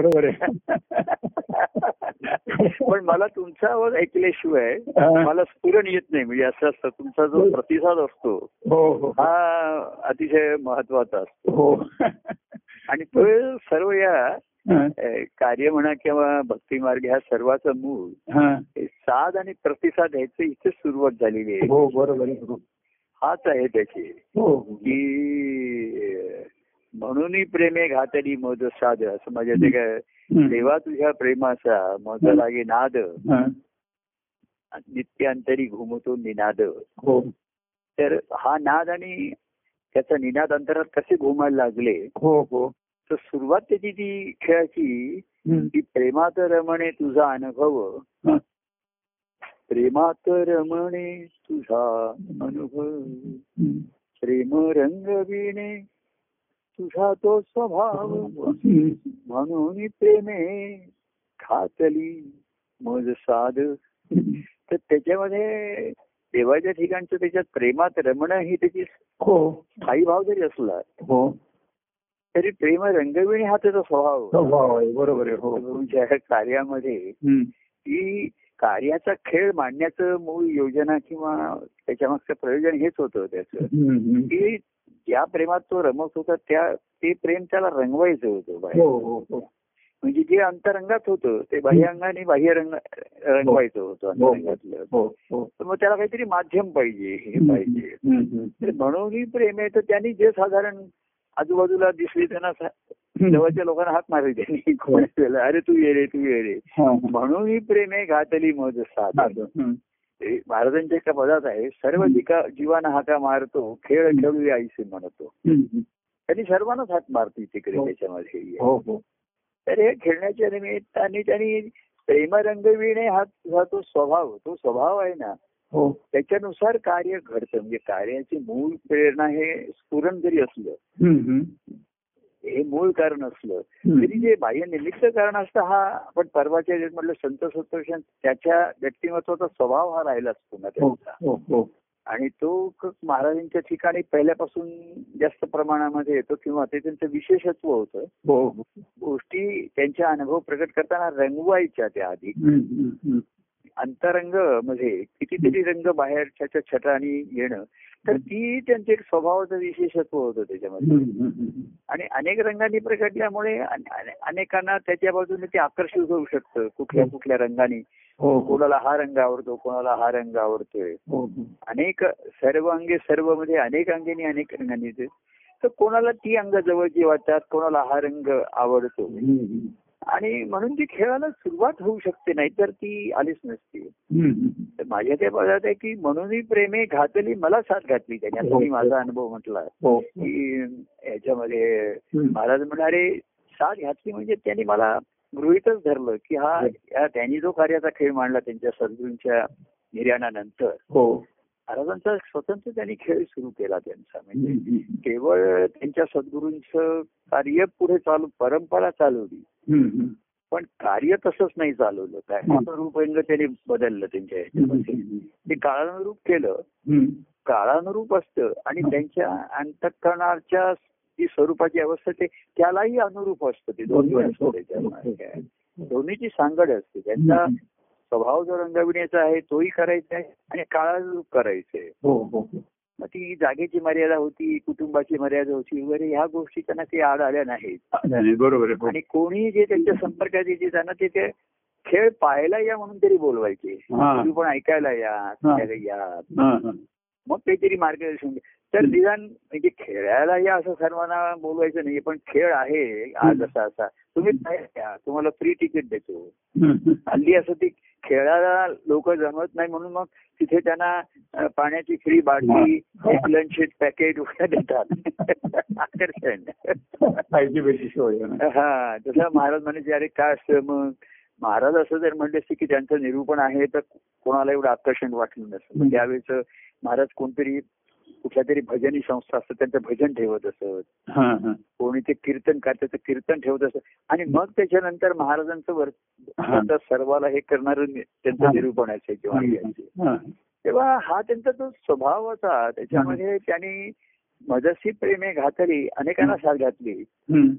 बरोबर आहे. पण मला तुमचा आवाज ऐकल्याशिवाय हा. मला स्फुरण येत नाही. म्हणजे असं असतं तुमचा जो प्रतिसाद असतो हो हो. हा अतिशय महत्त्वाचा असतो. हो. आणि तो सर्व या हा, कार्य म्हणा किंवा भक्ती मार्ग ह्या सर्वाचं मूळ हा. हे साध आणि प्रतिसाद ह्याची इथे सुरुवात झालेली आहे. हो बरोबर हो. हाच आहे त्याची. हो हो. की म्हणूनही प्रेमे घातली मध साध असं माझ्या ते काय हम्म. देवा तुझ्या प्रेमाचा मध लागे नाद. नित्यांतरी घुमतो निनाद हो तर हा नाद आणि त्याचा निनाद अंतरात कसे घुमायला लागले हो हो तर सुरुवात त्याची ती खेळाची. की प्रेमात रमणे तुझा अनुभव. प्रेमात रमणे तुझा अनुभव. प्रेम रंगविणे तुझा तो स्वभाव. म्हणून प्रेमे खातली मज साध तर त्याच्यामध्ये देवाच्या ठिकाणचं त्याच्यात प्रेमात रमणं ही त्याची हो स्थायी भाव जरी असला हो तरी प्रेम रंगविणे हा त्याचा स्वभाव बरोबर आहे हो कार्यामध्ये. की कार्याचा खेळ मांडण्याचं मूळ योजना किंवा त्याच्यामागचं प्रयोजन हेच होतं त्याचं. की ज्या प्रेमात तो रमत होता त्या ते प्रेम त्याला रंगवायचं होतं बाहेर. हो हो हो. म्हणजे जे अंतरंगात होतं ते बाह्यंगाने बाह्य रंग रंगवायचं होतं अंतरंगातलं. तर मग त्याला काहीतरी माध्यम पाहिजे हे पाहिजे. म्हणून ही प्रेम आहे तर त्यांनी जे साधारण आजूबाजूला दिसली त्यांना. जवळच्या लोकांना हात मारले त्यांनी. कोण अरे तू ये रे तू ये रे. म्हणून ही. प्रेम आहे घातली मज साध हम्म. ते महाराजांच्या एका पदात आहे सर्व जिका जीवाना हाका मारतो खेळ खेळूया आईसे म्हणतो. त्यांनी सर्वांनाच हात मारतो तिकडे हो. त्याच्यामध्ये हो. हो तर हे खेळण्याच्या निमित्ताने त्यांनी प्रेम रंगविणे हा तुझा तो स्वभाव तो स्वभाव आहे ना हो. त्याच्यानुसार कार्य घडतं. म्हणजे कार्याची मूळ प्रेरणा हे स्फुरण जरी असलं. हे मूळ कारण असलं. तरी जे बाह्य निमित्त कारण असतं हा आपण परवाच्या म्हटलं संत सत्पुरुषां त्याच्या व्यक्तिमत्वाचा स्वभाव हा राहिला असतो ना हो त्यांचा. हो हो. आणि तो महाराजांच्या ठिकाणी पहिल्यापासून जास्त प्रमाणामध्ये येतो किंवा ते त्यांचं विशेषत्व होतं. गोष्टी त्यांच्या अनुभव प्रकट करताना रंगवायच्या त्या आधी. अंतरंगमध्ये कितीतरी रंग बाहेरच्या छटाने येणं तर ती त्यांचे एक स्वभावाचं विशेषत्व होतं त्याच्यामध्ये. आणि अनेक रंगांनी प्रकटल्यामुळे अने- अने- अनेकांना त्याच्या बाजूने ते आकर्षित होऊ शकतं कुठल्या कुठल्या रंगाने. हो हो. कोणाला हा रंग आवडतो कोणाला हा रंग आवडतोय. हो अनेक सर्व अंगे सर्वमध्ये अनेक अंगांनी अनेक रंगांनी. तर कोणाला ती अंग जवळची वाटतात कोणाला हा रंग आवडतो. आणि म्हणून ती खेळायला सुरुवात होऊ शकते नाहीतर ती आलीच नसती. तर माझ्या त्या पदात आहे की म्हणूनही प्रेमे घातली मला साथ घातली त्याने. असं मी माझा अनुभव म्हटला. हो. की याच्यामध्ये. महाराज म्हणाले साथ घातली म्हणजे त्यांनी मला गृहितच धरलं की हा त्यांनी जो कार्याचा खेळ मांडला त्यांच्या सद्गुरूंच्या निर्याणानंतर हो. महाराजांचा स्वतंत्र त्यांनी खेळ सुरू केला त्यांचा. म्हणजे. केवळ त्यांच्या सद्गुरूंचं कार्य पुढे चालू परंपरा चालवली. पण कार्य तसंच नाही चालवलं. काय रूपरंग त्यांनी बदललं त्यांच्या ह्याच्यामध्ये. ते काळानुरूप केलं. काळानुरूप असतं. आणि त्यांच्या अंतकरणाच्या जी स्वरूपाची अवस्था ते त्यालाही अनुरूप असतं. ते दोन्ही असतं. दोन्हीची सांगड असते. त्यांचा स्वभाव जो रंगविण्याचा आहे तोही करायचा आहे आणि काळानुरूप करायचंय हो हो मग ती जागेची मर्यादा होती कुटुंबाची मर्यादा होती वगैरे ह्या गोष्टी त्यांना ते आड आल्या नाहीत नाही, बरोबर आहे हो. आणि कोणी जे त्यांच्या संपर्कात येते त्यांना ते ते खेळ पाहायला या म्हणून तरी बोलवायचे हा. तुम्ही पण ऐकायला या हा. या हा, हा. मग काहीतरी मार्गदर्शन. तर निदान म्हणजे खेळायला या असं सर्वांना बोलवायचं नाही पण खेळ आहे आज असा असा. तुम्ही तुम्हाला फ्री तिकीट देतो. हल्ली असं ती खेळायला लोक जमत नाही म्हणून मग तिथे त्यांना पाण्याची फ्री बाटली. एक लंच पॅकेट वगैरे देतात. आकर्षण. हा. तसं महाराज म्हणायचे अरे काय असतं मग? महाराज असं जर म्हणले असते की त्यांचं निरूपण आहे तर कोणाला एवढं आकर्षण वाटलं नसतं. त्यावेळेस महाराज कोणतरी कुठल्या तरी भजनी संस्था असतं त्यांचं भजन ठेवत असत. कोणी ते कीर्तन त्याचं कीर्तन ठेवत असत. आणि मग त्याच्यानंतर महाराजांचं वर सर्वाला हे करणारं त्यांचं. निरूपण असेल किंवा. तेव्हा हा त्यांचा जो स्वभाव होता त्याच्यामध्ये त्यांनी मजसी प्रेमे घातली अनेकांना साथ घातली.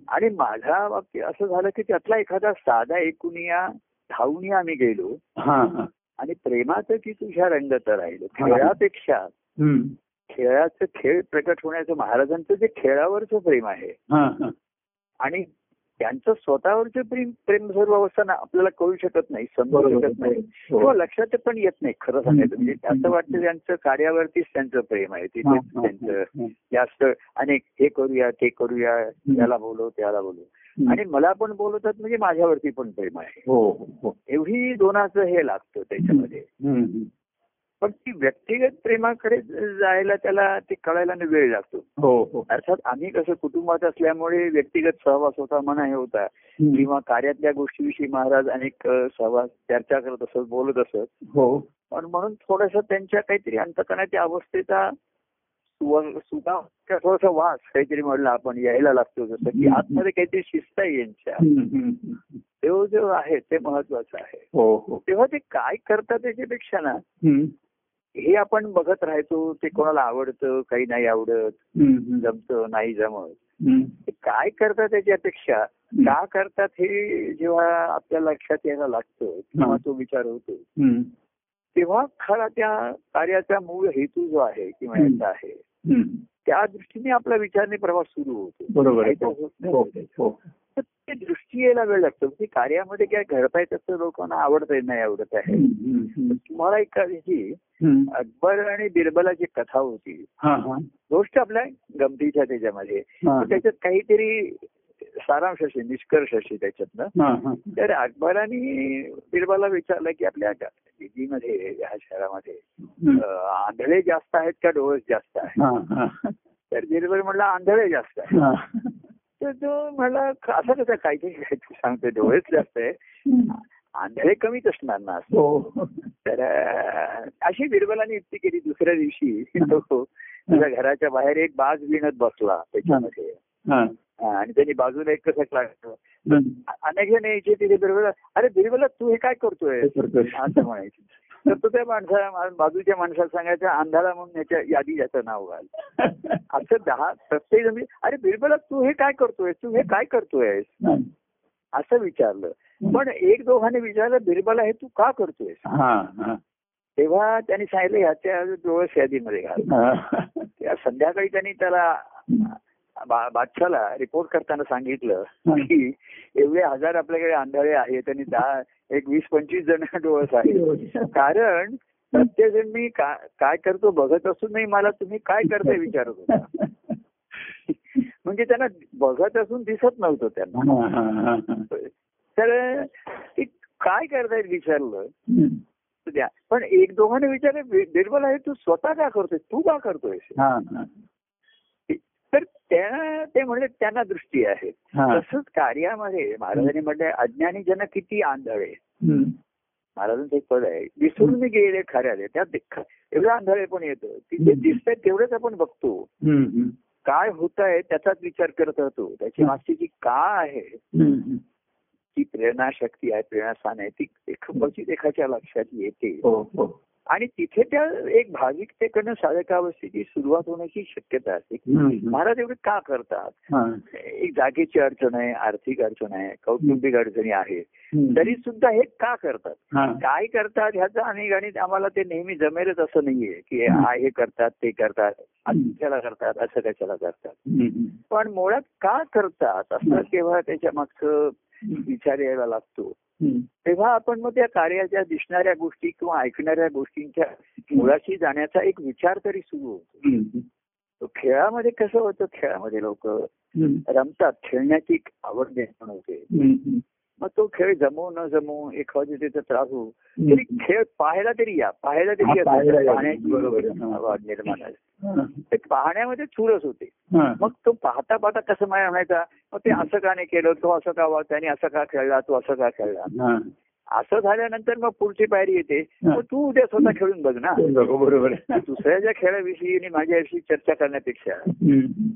आणि माझ्या बाबतीत असं झालं की त्यातला एखादा साधा एकूनिया धावून आम्ही गेलो. आणि प्रेमाचं की तुझ्या रंगत राहिलो? खेळापेक्षा. खेळाचं खेळ प्रकट होण्याचं महाराजांचं जे खेळावरचं प्रेम आहे. आणि त्यांचं स्वतःवरचं प्रेम प्रेम सर्व अवस्था ना आपल्याला कळू शकत नाही समजू शकत नाही हो. किंवा लक्षात पण येत नाही खरं सांगायचं म्हणजे. असं वाटतं त्यांचं कार्यावरतीच त्यांचं प्रेम आहे हा, त्यांचं. जास्त आणि हे करूया ते करूया त्याला बोलव त्याला बोलव. आणि मला पण बोलवतात म्हणजे माझ्यावरती पण प्रेम आहे. हो हो एवढी दोनाचं हे लागतं त्याच्यामध्ये. पण ती व्यक्तिगत प्रेमाकडे जायला त्याला ते कळायला वेळ लागतो हो हो अर्थात आम्ही कसं कुटुंबात असल्यामुळे व्यक्तिगत सहवास होता म्हणा हे होता. किंवा कार्यातल्या गोष्टीविषयी महाराज अनेक सहवास चर्चा करत असत बोलत असत हो पण म्हणून थोडस त्यांच्या काहीतरी अंतकणाच्या अवस्थेचा थोडासा वास काहीतरी म्हणलं आपण यायला लागतो जसं की. आतमध्ये काहीतरी शिस्त आहे यांच्या. तेव्हा जो आहे ते महत्वाचं आहे हो हो तेव्हा ते काय करतात त्याच्यापेक्षा ना. हे आपण बघत राहतो ते कोणाला आवडतं काही नाही आवडत. जमतं नाही जमत काय करतात त्याच्यापेक्षा का करतात हे जेव्हा आपल्या लक्षात यायला लागतं किंवा तो विचार होतो. तेव्हा खरा त्या कार्याचा मूळ हेतू जो आहे किंवा. याचा आहे. त्या दृष्टीने आपला विचारने प्रवास सुरू होतो. बरोबर ते दृष्टी यायला वेळ लागतो. की कार्यामध्ये काय घडताय तसं लोकांना आवडत नाही आवडत आहे. तुम्हाला एक ही. अकबर आणि बिरबलाची कथा होती गोष्ट आपल्या गमतीच्या त्याच्यामध्ये. त्याच्यात काहीतरी सारांश असे निष्कर्ष असे त्याच्यातनं तर अकबराने बिरबलला विचारलं की आपल्या दिल्लीमध्ये या शहरामध्ये आंधळे जास्त आहेत का डोळे जास्त आहेत? हा हा. तर बिरबल म्हणला आंधळे जास्त आहे. तर तो म्हणला असं कसं काय तू सांगते डोळेच जास्त आहे. आंधळे कमीच असणार ना असं. हो. तर अशी बिरबलाने युक्ती केली दुसऱ्या दिवशी. तो त्याच्या घराच्या बाहेर एक बाज विणत बसला त्याच्यामध्ये. आणि त्यांनी बाजूला एक कसं लागलं. अनेक जण यायचे तिथे बिरबला अरे बिरबला तू हे काय करतोय. असं म्हणायचे. तर तो त्या माणसा बाजूच्या माणसाला सांगायचा अंधारा म्हणून याच्या यादी याचं नाव घाल. असं दहा प्रत्येक जण अरे बिरबला तू हे काय करतोय तू हे काय करतोय असं विचारलं. पण एक दोघांनी विचारलं बिरबला हे तू का करतोय हा हा. तेव्हा त्यांनी सांगितलं ह्याच्या डोळस यादीमध्ये घाल. त्या संध्याकाळी त्यांनी त्याला बादशाला रिपोर्ट करताना सांगितलं की एवढे हजार आपल्याकडे आंधळे आहेत आणि दहा एक वीस पंचवीस जण डोळस आहेत. कारण प्रत्येक जण मी काय करतो बघत असूनही मला तुम्ही काय करताय विचारत होता. म्हणजे त्यांना बघत असून दिसत नव्हतं त्यांना. तर ते काय करतायत विचारलं? पण एक दोघांनी विचारलं "बि- बिरबल आहे तू स्वतः का करतोय तू का करतोय. तर त्या ते म्हणले त्यांना दृष्टी आहे. तसंच कार्यामध्ये महाराजांनी म्हटलंय अज्ञानी जन किती आंधळे. महाराजांचं एक पद आहे. विसरून गेले खऱ्याले त्यात एवढं आंधळे पण येतं. तिथे दिसतंय तेवढंच आपण बघतो. काय होत आहे त्याचाच विचार करत राहतो. त्याची मागची जी का आहे. ती प्रेरणा शक्ती आहे प्रेरणास्थान आहे. ती एख- क्वचित एखाच्या लक्षात येते. हो हो. आणि तिथे त्या एक भाविकतेकडनं साधकावस्थेची सुरुवात होण्याची शक्यता असते. महाराज एवढे का करतात. एक जागेची अडचण आहे आर्थिक अडचण आहे कौटुंबिक अडचणी हम्म. तरी सुद्धा हे का करतात. काय करतात ह्याचा आणि गणित आम्हाला ते नेहमी जमेलच असं नाहीये की हा हे करतात ते करतात कशाला करतात असं कशाला करतात. पण मुळात का करतात असं केव्हा त्याच्या मागचं विचार यायला लागतो. तेव्हा आपण मग त्या कार्याच्या दिसणाऱ्या गोष्टी किंवा ऐकणाऱ्या गोष्टींच्या मुळाशी जाण्याचा एक विचार तरी सुरू होतो. खेळामध्ये कसं होतं? खेळामध्ये लोक. रमतात. खेळण्याची एक आवड निर्माण होते. मग तो खेळ जमो न जमो एखादी त्याचा त्रास हो हम्म. तरी खेळ पाहायला तरी या पाहायला तरी या. पाहण्याची निर्माण. ते पाहण्यामध्ये चुरस होते. मग तो पाहता पाहता कसं म्हणायचा मग ते असं का नाही केलं? तो असं का वा त्याने असं का खेळला? तो असं का खेळला. असं झाल्यानंतर मग पुढची पायरी येते. मग तू उद्या स्वतः खेळून बघ ना. बरोबर. दुसऱ्याच्या खेळाविषयी आणि माझ्याविषयी चर्चा करण्यापेक्षा.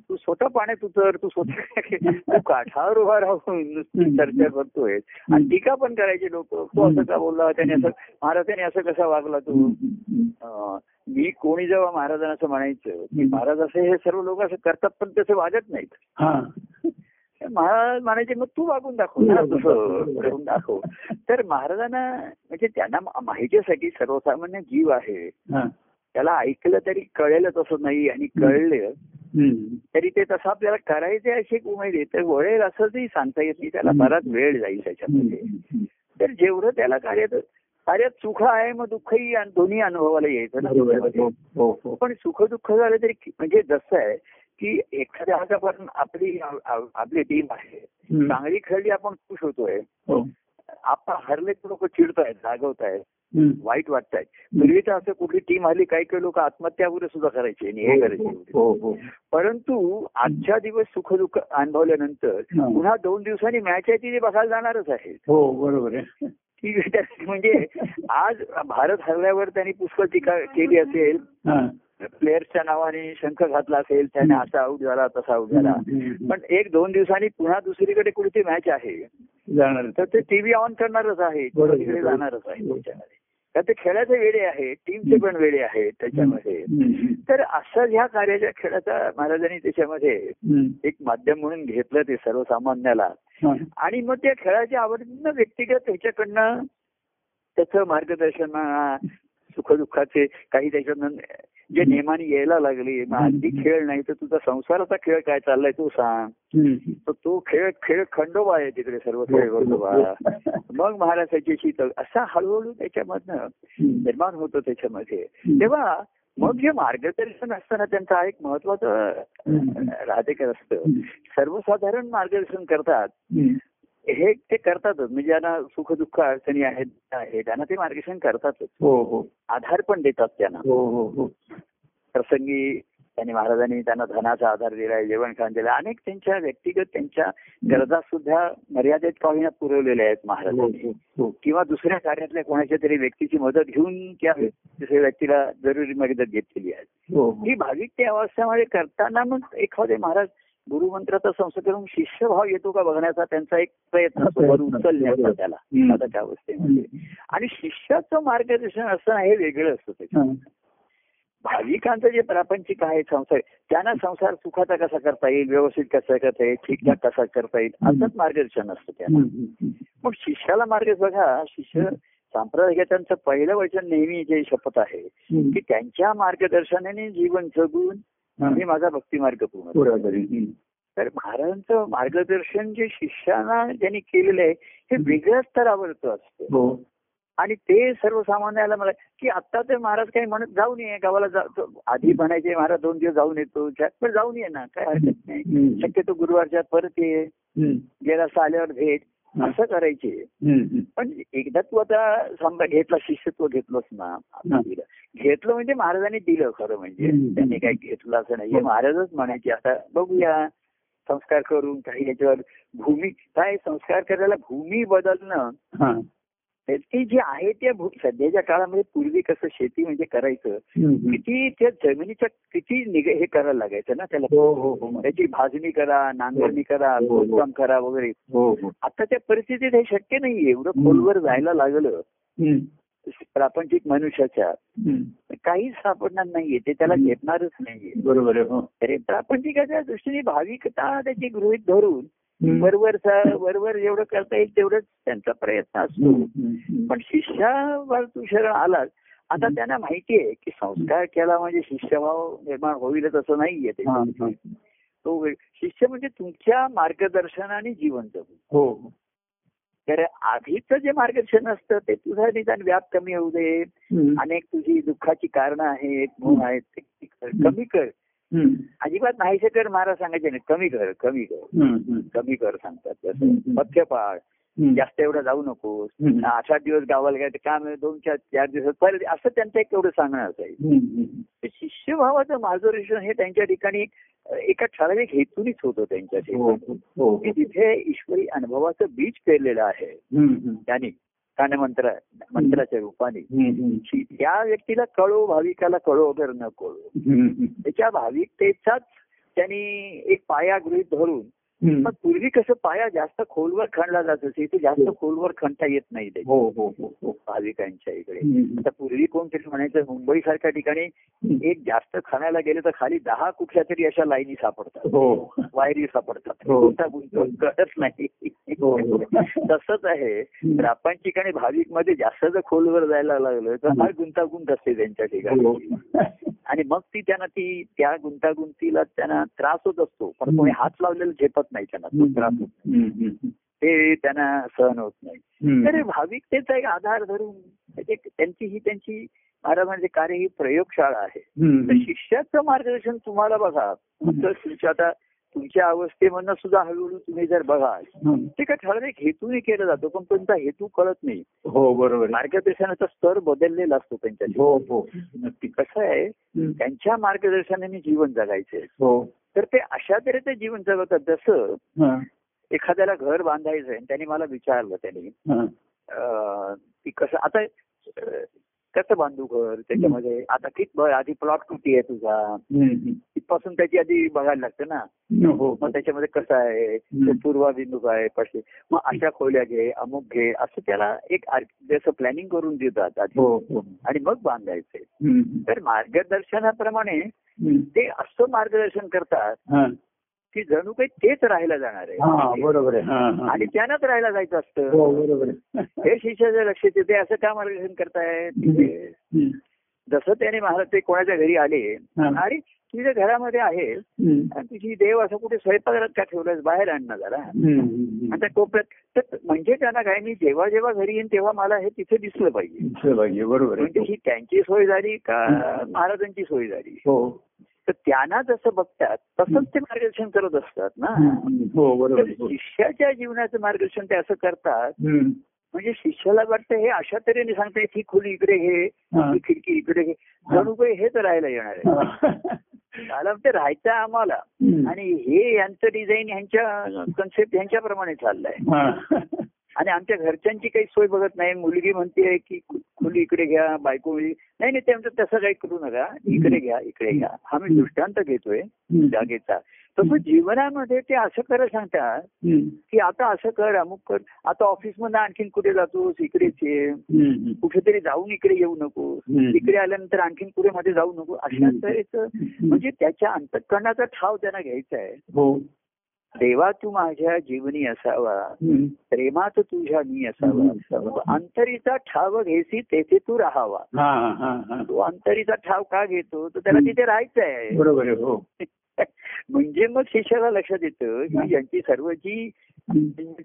तू स्वतः पाण्यात उतर तू स्वतः तू काठावर उभा राहून चर्चा करतोय आणि टीका पण करायची लोक. तू असं का बोलला? त्याने असं महाराजांनी असं कसा वागला तू? मी कोणी जेव्हा महाराजांना असं म्हणायचं की महाराज असे हे सर्व लोक असं करतात पण तसे वागत नाहीत. हा. महाराज म्हणायचे मग तू वागून दाखव ना तसं दाखव. तर महाराजांना म्हणजे त्यांना माहितीसाठी सर्वसामान्य जीव आहे. त्याला ऐकलं तरी कळेलच असं नाही आणि कळलं. तरी ते तसं आपल्याला करायचे अशी एक उमेद आहे. तर वळेल असंही सांगता येत नाही. त्याला बराच वेळ जाईल त्याच्यामध्ये. तर जेवढं त्याला कार्यात कार्यात सुख आहे मग दुःखही आणि दोन्ही अनुभवाला यायचं ना. हो, हो, हो. पण सुख दुःख झालं तरी म्हणजे जसं आहे की एखाद्या आज आपण आपली आपली टीम आहे. चांगली खेळली आपण खुश होतोय हो. आपण हरले लोक चिडतायत रागवतायत हम्म. वाईट वाटतायत पूर्वी तर असं कुठली टीम हल्ली काही काही लोक आत्महत्या वगैरे सुद्धा करायचे आणि हे करायचे हो हो परंतु आजच्या दिवस सुख दुःख अनुभवल्यानंतर हा. पुन्हा दोन दिवसांनी मॅच आहे ती बघायला जाणारच आहे हो बरोबर आहे म्हणजे आज भारत हरल्यावर त्यांनी पुष्कळ टीका केली असेल हा. प्लेयर्सच्या नावाने शंख घातला असेल त्याने असा आऊट झाला तसा आऊट झाला. पण एक दोन दिवसांनी पुन्हा दुसरीकडे कुठे मॅच आहे जाणार तर ते टीव्ही ऑन करणारच आहे. तिकडे जाणारच आहे त्याच्यामध्ये तर ते खेळाचे वेळे आहे टीमचे पण वेळे आहेत त्याच्यामध्ये. तर असं ह्या कार्याच्या खेळाचा महाराजांनी त्याच्यामध्ये. एक माध्यम म्हणून घेतलं ते सर्वसामान्याला. आणि मग त्या खेळाच्या आवडीनं व्यक्तिगत ह्याच्याकडनं त्याचं मार्गदर्शन सुखदुःखाचे काही त्याच्यातनं जे नियमाने यायला लागले मग अगदी खेळ नाही तर तुझा संसाराचा खेळ काय चाललाय तू सांग. तर तो खेळ खेळ खंडोबा आहे तिकडे सर्व खेळ खंडोबा मग महाराज त्याच्याशी त- असा हळूहळू त्याच्यामधनं. निर्माण होतो त्याच्यामध्ये. तेव्हा मग जे मार्गदर्शन असतं ना त्यांचं एक महत्वाचं. राहतेकर असतं. सर्वसाधारण मार्गदर्शन करतात. हे ते करतातच. म्हणजे ज्यांना सुख दुःख अडचणी आहेत आहे त्यांना ते मार्गदर्शन करतातच. हो हो. आधार पण देतात त्यांना. हो हो हो. प्रसंगी त्यांनी महाराजांनी त्यांना धनाचा आधार दिलाय जेवण खाण दिलं अनेक त्यांच्या व्यक्तिगत त्यांच्या गरजा सुद्धा मर्यादित काहीना पुरवलेल्या आहेत हो, महाराजांनी. हो, हो. किंवा दुसऱ्या कार्यातल्या कोणाच्या तरी व्यक्तीची मदत घेऊन त्या दुसऱ्या व्यक्तीला जरुरी मदत घेतलेली आहे. हो. ही भाविक त्या अवस्थेमध्ये करताना मग एखादे महाराज गुरुमंत्राचा संस्कार करून शिष्यभाव येतो का बघण्याचा त्यांचा एक प्रयत्न असतो उचलण्याचा त्याला हम्म. आता त्या अवस्थेमध्ये आणि शिष्याचं मार्गदर्शन असणं हे वेगळं असतं त्याच्यात. हा. भाविकांचं जे प्रापंचिक आहे संसार त्यांना संसार सुखाचा कसा करता येईल व्यवस्थित कसा करता येईल ठीकठाक कसा करता येईल असंच मार्गदर्शन असतं त्यांना मग शिष्याला मार्ग बघा शिष्य सांप्रदायिकांचं पहिलं वचन नेहमी जे शपथ आहे. की त्यांच्या मार्गदर्शनाने जीवन जगून मी माझा भक्ती मार्ग पूर्ण. तर महाराजांचं मार्गदर्शन जे शिष्याना ज्यांनी केलेलं आहे हे वेगळ्या स्तरावरचं असतं. हो. आणि ते सर्वसामान्याला मला की आता ते महाराज काही म्हणत जाऊन ये गावाला जा तो आधी म्हणायचे महाराज दोन दिवस जाऊन येतो. पण जाऊन ये ना काय हरकत नाही. शक्यतो गुरुवारच्या परत ये. गेला असं आल्यावर भेट. असं करायचे. पण एकदा तू आता समजा घेतला शिष्यत्व घेतलंच ना घेतलं म्हणजे महाराजांनी दिलं खरं म्हणजे. त्यांनी काही घेतलं असं नाही हो. महाराजच म्हणायचे आता बघूया संस्कार करून काही याच्यावर भूमी काय संस्कार करायला भूमी बदलणं हा. ते जे आहे त्या भू- सध्याच्या काळामध्ये पूर्वी कसं शेती म्हणजे करायचं. किती त्या जमिनीच्या किती निग हे करायला लागायचं ना त्याला हो हो हो त्याची भाजणी करा नांगरणी करा. खोदकाम करा वगैरे आता त्या परिस्थितीत हे शक्य नाहीये एवढं खोलवर जायला लागलं. प्रापंचिक मनुष्याच्या. काहीच सापडणार नाहीये ते त्याला. घेतणारच नाहीये बरोबर आहे हो तरी प्रापंचिकाच्या दृष्टीने भाविकता त्याची गृहित धरून हम्म. वरवरचा वरवर जेवढं करता येईल तेवढंच त्यांचा प्रयत्न असतो. पण शिष्यावर तू शरण आलास आता. त्यांना माहितीये की संस्कार केला म्हणजे शिष्यभाव निर्माण होईलच असं नाहीये ते. तो शिष्य म्हणजे तुमच्या मार्गदर्शनाने जीवन जगू हो. तर आधीचं जे मार्गदर्शन असतं ते तुझं निदान व्याप कमी होऊ दे. अनेक तुझी दुःखाची कारणं आहेत मोह आहेत कमी कर. अजिबात नाहीसे कर महाराज सांगायचे नाही कमी कर कमी कर. कमी कर सांगतात हम्म. जास्त एवढं जाऊ नकोस हम्म. आठ आठ दिवस गावाला काय काम दोन चार चार दिवसात परत असं त्यांचं एक एवढं सांगणं असायचं शिष्यभावाचं मार्गदर्शन हे त्यांच्या ठिकाणी एका ठराविक हेतूनच होतं त्यांच्या हो ठिकाणी हो हो. की तिथे ईश्वरी अनुभवाचं बीज पेरलेलं आहे. त्यांनी कानमंत्र मंत्राच्या रूपाने. त्या व्यक्तीला कळो भाविकाला कळो वगैरे न कळो. त्याच्या भाविकतेचाच त्यांनी एक पाया गृहीत धरून मग पूर्वी कसं पाया जास्त खोलवर खणला जात असे इथे जास्त खोलवर खणता येत नाही ते हो हो हो हो. भाविकांच्या इकडे. आता पूर्वी कोणतरी म्हणायचं मुंबई सारख्या ठिकाणी एक जास्त खणायला गेलं तर खाली दहा कुठल्या तरी अशा लाईनी सापडतात. हो. वायरी सापडतात. हो. कळत नाही. हो, हो. तसंच आहे. प्रापंचिक आणि भाविकमध्ये जास्त जर खोलवर जायला लागलं तर फार गुंतागुंत असते त्यांच्या ठिकाणी. हो. आणि मग ती त्यांना ती त्या गुंतागुंतीला त्यांना त्रास होत असतो. पण कोणी हात लावलेला झेपत नाही त्यांना. तो त्रास होत नाही. ते त्यांना सहन होत नाही. तर भाविकतेचा एक आधार धरून म्हणजे त्यांची ही त्यांची महाराजांचे कार्य ही प्रयोगशाळा आहे. तर शिष्याचं मार्गदर्शन तुम्हाला बघा. तर आता तुमच्या अवस्थेमधनं सुद्धा हळूहळू तुम्ही जर बघाल. ते काय ठराविक हेतूने केलं जातो पण त्यांचा हेतू कळत नाही. हो बरोबर. मार्गदर्शनाचा स्तर बदललेला असतो त्यांच्या हो हो. नक्की. कसं आहे. त्यांच्या मार्गदर्शनाने जीवन जगायचंय हो. तर ते अशा तऱ्हेचं जीवन जगतात जसं एखाद्याला घर बांधायचं आहे त्यांनी मला विचारलं त्यांनी की कसं आता कसं बांधू घर? त्याच्यामध्ये आता किती आधी प्लॉट किती आहे तुझा. तिथपासून त्याची आधी बघायला लागतं ना. हो मग त्याच्यामध्ये कसं आहे? पूर्वाभिमुख आहे? पश्चिम. मग अशा खोल्या घे अमुक घे असं त्याला एक जसं प्लॅनिंग करून देतात आधी. हो हो. आणि मग बांधायचे. तर मार्गदर्शनाप्रमाणे. ते असं मार्गदर्शन करतात हा. की जणू काही तेच राहायला जाणार हा आहे. बरोबर आहे. आणि त्यानंच राहायला जायचं असतं. हो हे शिष्याच्या लक्षात येते असं का मार्गदर्शन करताय? तिथे हम्म. जसं त्याने महाराज ते कोणाच्या घरी आले. अरे तुझ्या घरामध्ये आहे. आणि तुझी देव असं कुठे स्वयंपाकघरात का ठेवलंस बाहेर आण ना जरा. आणि त्या कोपऱ्यात तर म्हणजे त्यांना काय मी जेव्हा जेव्हा घरी येईन तेव्हा मला हे तिथे दिसलं पाहिजे. म्हणजे ही त्यांची सोय झाली का महाराजांची सोय झाली? हो. तर त्यांना जसं बघतात तसंच ते मार्गदर्शन करत असतात ना. हो तर हो. शिष्याच्या जीवनाचं मार्गदर्शन ते असं करतात. म्हणजे शिष्याला वाटतं हे अशा तऱ्हेने सांगताय ही खोली इकडे हा. ही खिडकी इकडे घे जणू काही हेच राहायला येणार आहे हा. मला ते राहायचं आम्हाला. आणि हे यांचं डिझाईन ह्यांच्या कन्सेप्ट ह्यांच्याप्रमाणे चाललंय हा. आणि आमच्या घरच्यांची काही सोय बघत नाही. मुलगी म्हणते की खोली इकडे घ्या बायको मुलगी नाही नाही ते म्हणतात तसं काही करू नका. इकडे घ्या इकडे घ्या. हा मी दृष्टांत घेतोय. जागेचा. तसं जीवनामध्ये ते असं कर सांगतात. की आता असं कर अमुक कर. आता ऑफिस मधनं आणखीन कुठे जातोस? इकडेच ये. कुठेतरी जाऊन इकडे येऊ नको. इकडे आल्यानंतर आणखीन पुढे मध्ये जाऊ नको. अशा. तऱ्हेचं म्हणजे त्याच्या अंतकरणाचा ठाव त्यांना घ्यायचा आहे. हो. देवा तू माझ्या जीवनी असावा. प्रेमात तुझ्या मी असावा. अंतरीचा ठाव घेसी तेथे तू राहावा. तो अंतरीचा ठाव का घेतो? तर त्याला तिथे राहायचं आहे बरोबर हो. म्हणजे मग शिष्याला लक्षात येतं की यांची सर्व जी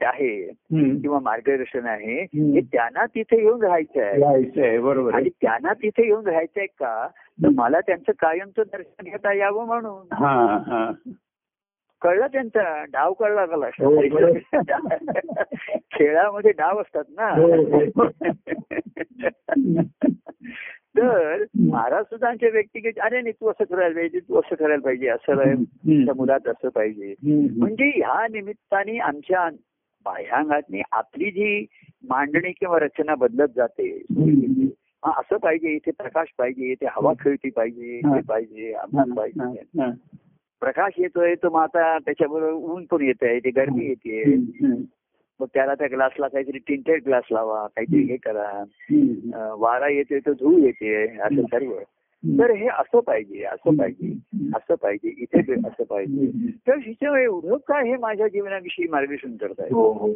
आहे. किंवा मार्गदर्शन आहे. हे त्यांना तिथे येऊन राहायचं आहे बरोबर आणि त्यांना तिथे येऊन राहायचंय का? तर मला त्यांचं कायमचं दर्शन घेता यावं म्हणून. कळलं त्यांचा डाव कळला का हो, खेळामध्ये डाव असतात ना. हो, तर महाराज सुद्धा आमच्या व्यक्तिगत अरे नाही तू असं करायला पाहिजे तू असं करायला पाहिजे असं मुलात असं पाहिजे. म्हणजे ह्या निमित्ताने आमच्या बाह्यांगातनी आपली जी मांडणी किंवा रचना बदलत जाते. हा, असं पाहिजे इथे प्रकाश पाहिजे इथे हवा खेळती पाहिजे हा. हे पाहिजे हा, अमुक पाहिजे. हा, हा. प्रकाश येतोय तर मग आता त्याच्याबरोबर ऊन पण येत आहे ते गरमी येते. मग त्याला त्या ग्लासला काहीतरी टिंटेड ग्लास लावा काहीतरी हे करा. वारा येतोय तर धूळ येते असं सर्व. तर हे असं पाहिजे असं पाहिजे असं पाहिजे इथे असं पाहिजे. तर शिक्षण एवढं काय हे माझ्या जीवनाविषयी मार्गदर्शन करताय? हो हो.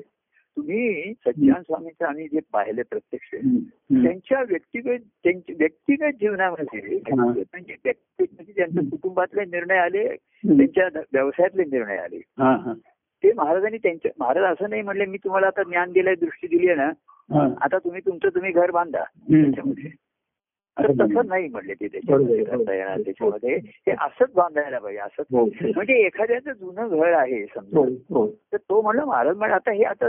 तुम्ही सच्चान स्वामीचं आम्ही जे पाहिले प्रत्यक्ष. त्यांच्या व्यक्तिगत त्यांच्या व्यक्तिगत जीवनामध्ये हा. म्हणजे व्यक्ती म्हणजे त्यांच्या कुटुंबातले निर्णय आले त्यांच्या व्यवसायातले निर्णय आले हा, हा. ते महाराजांनी त्यांच्या महाराज असं नाही म्हणले मी तुम्हाला आता ज्ञान दिलंय दृष्टी दिली आहे ना हा. आता तुम्ही तुमचं तुम्ही घर बांधा. त्याच्यामध्ये तसं नाही म्हणले ते त्याच्यामध्ये येणार त्याच्यामध्ये हे असंच बांधायला पाहिजे असंच हो. म्हणजे एखाद्याचं जुनं घर आहे समजा हो, हो. तर तो म्हणलं महाराज म्हणजे आता हे आता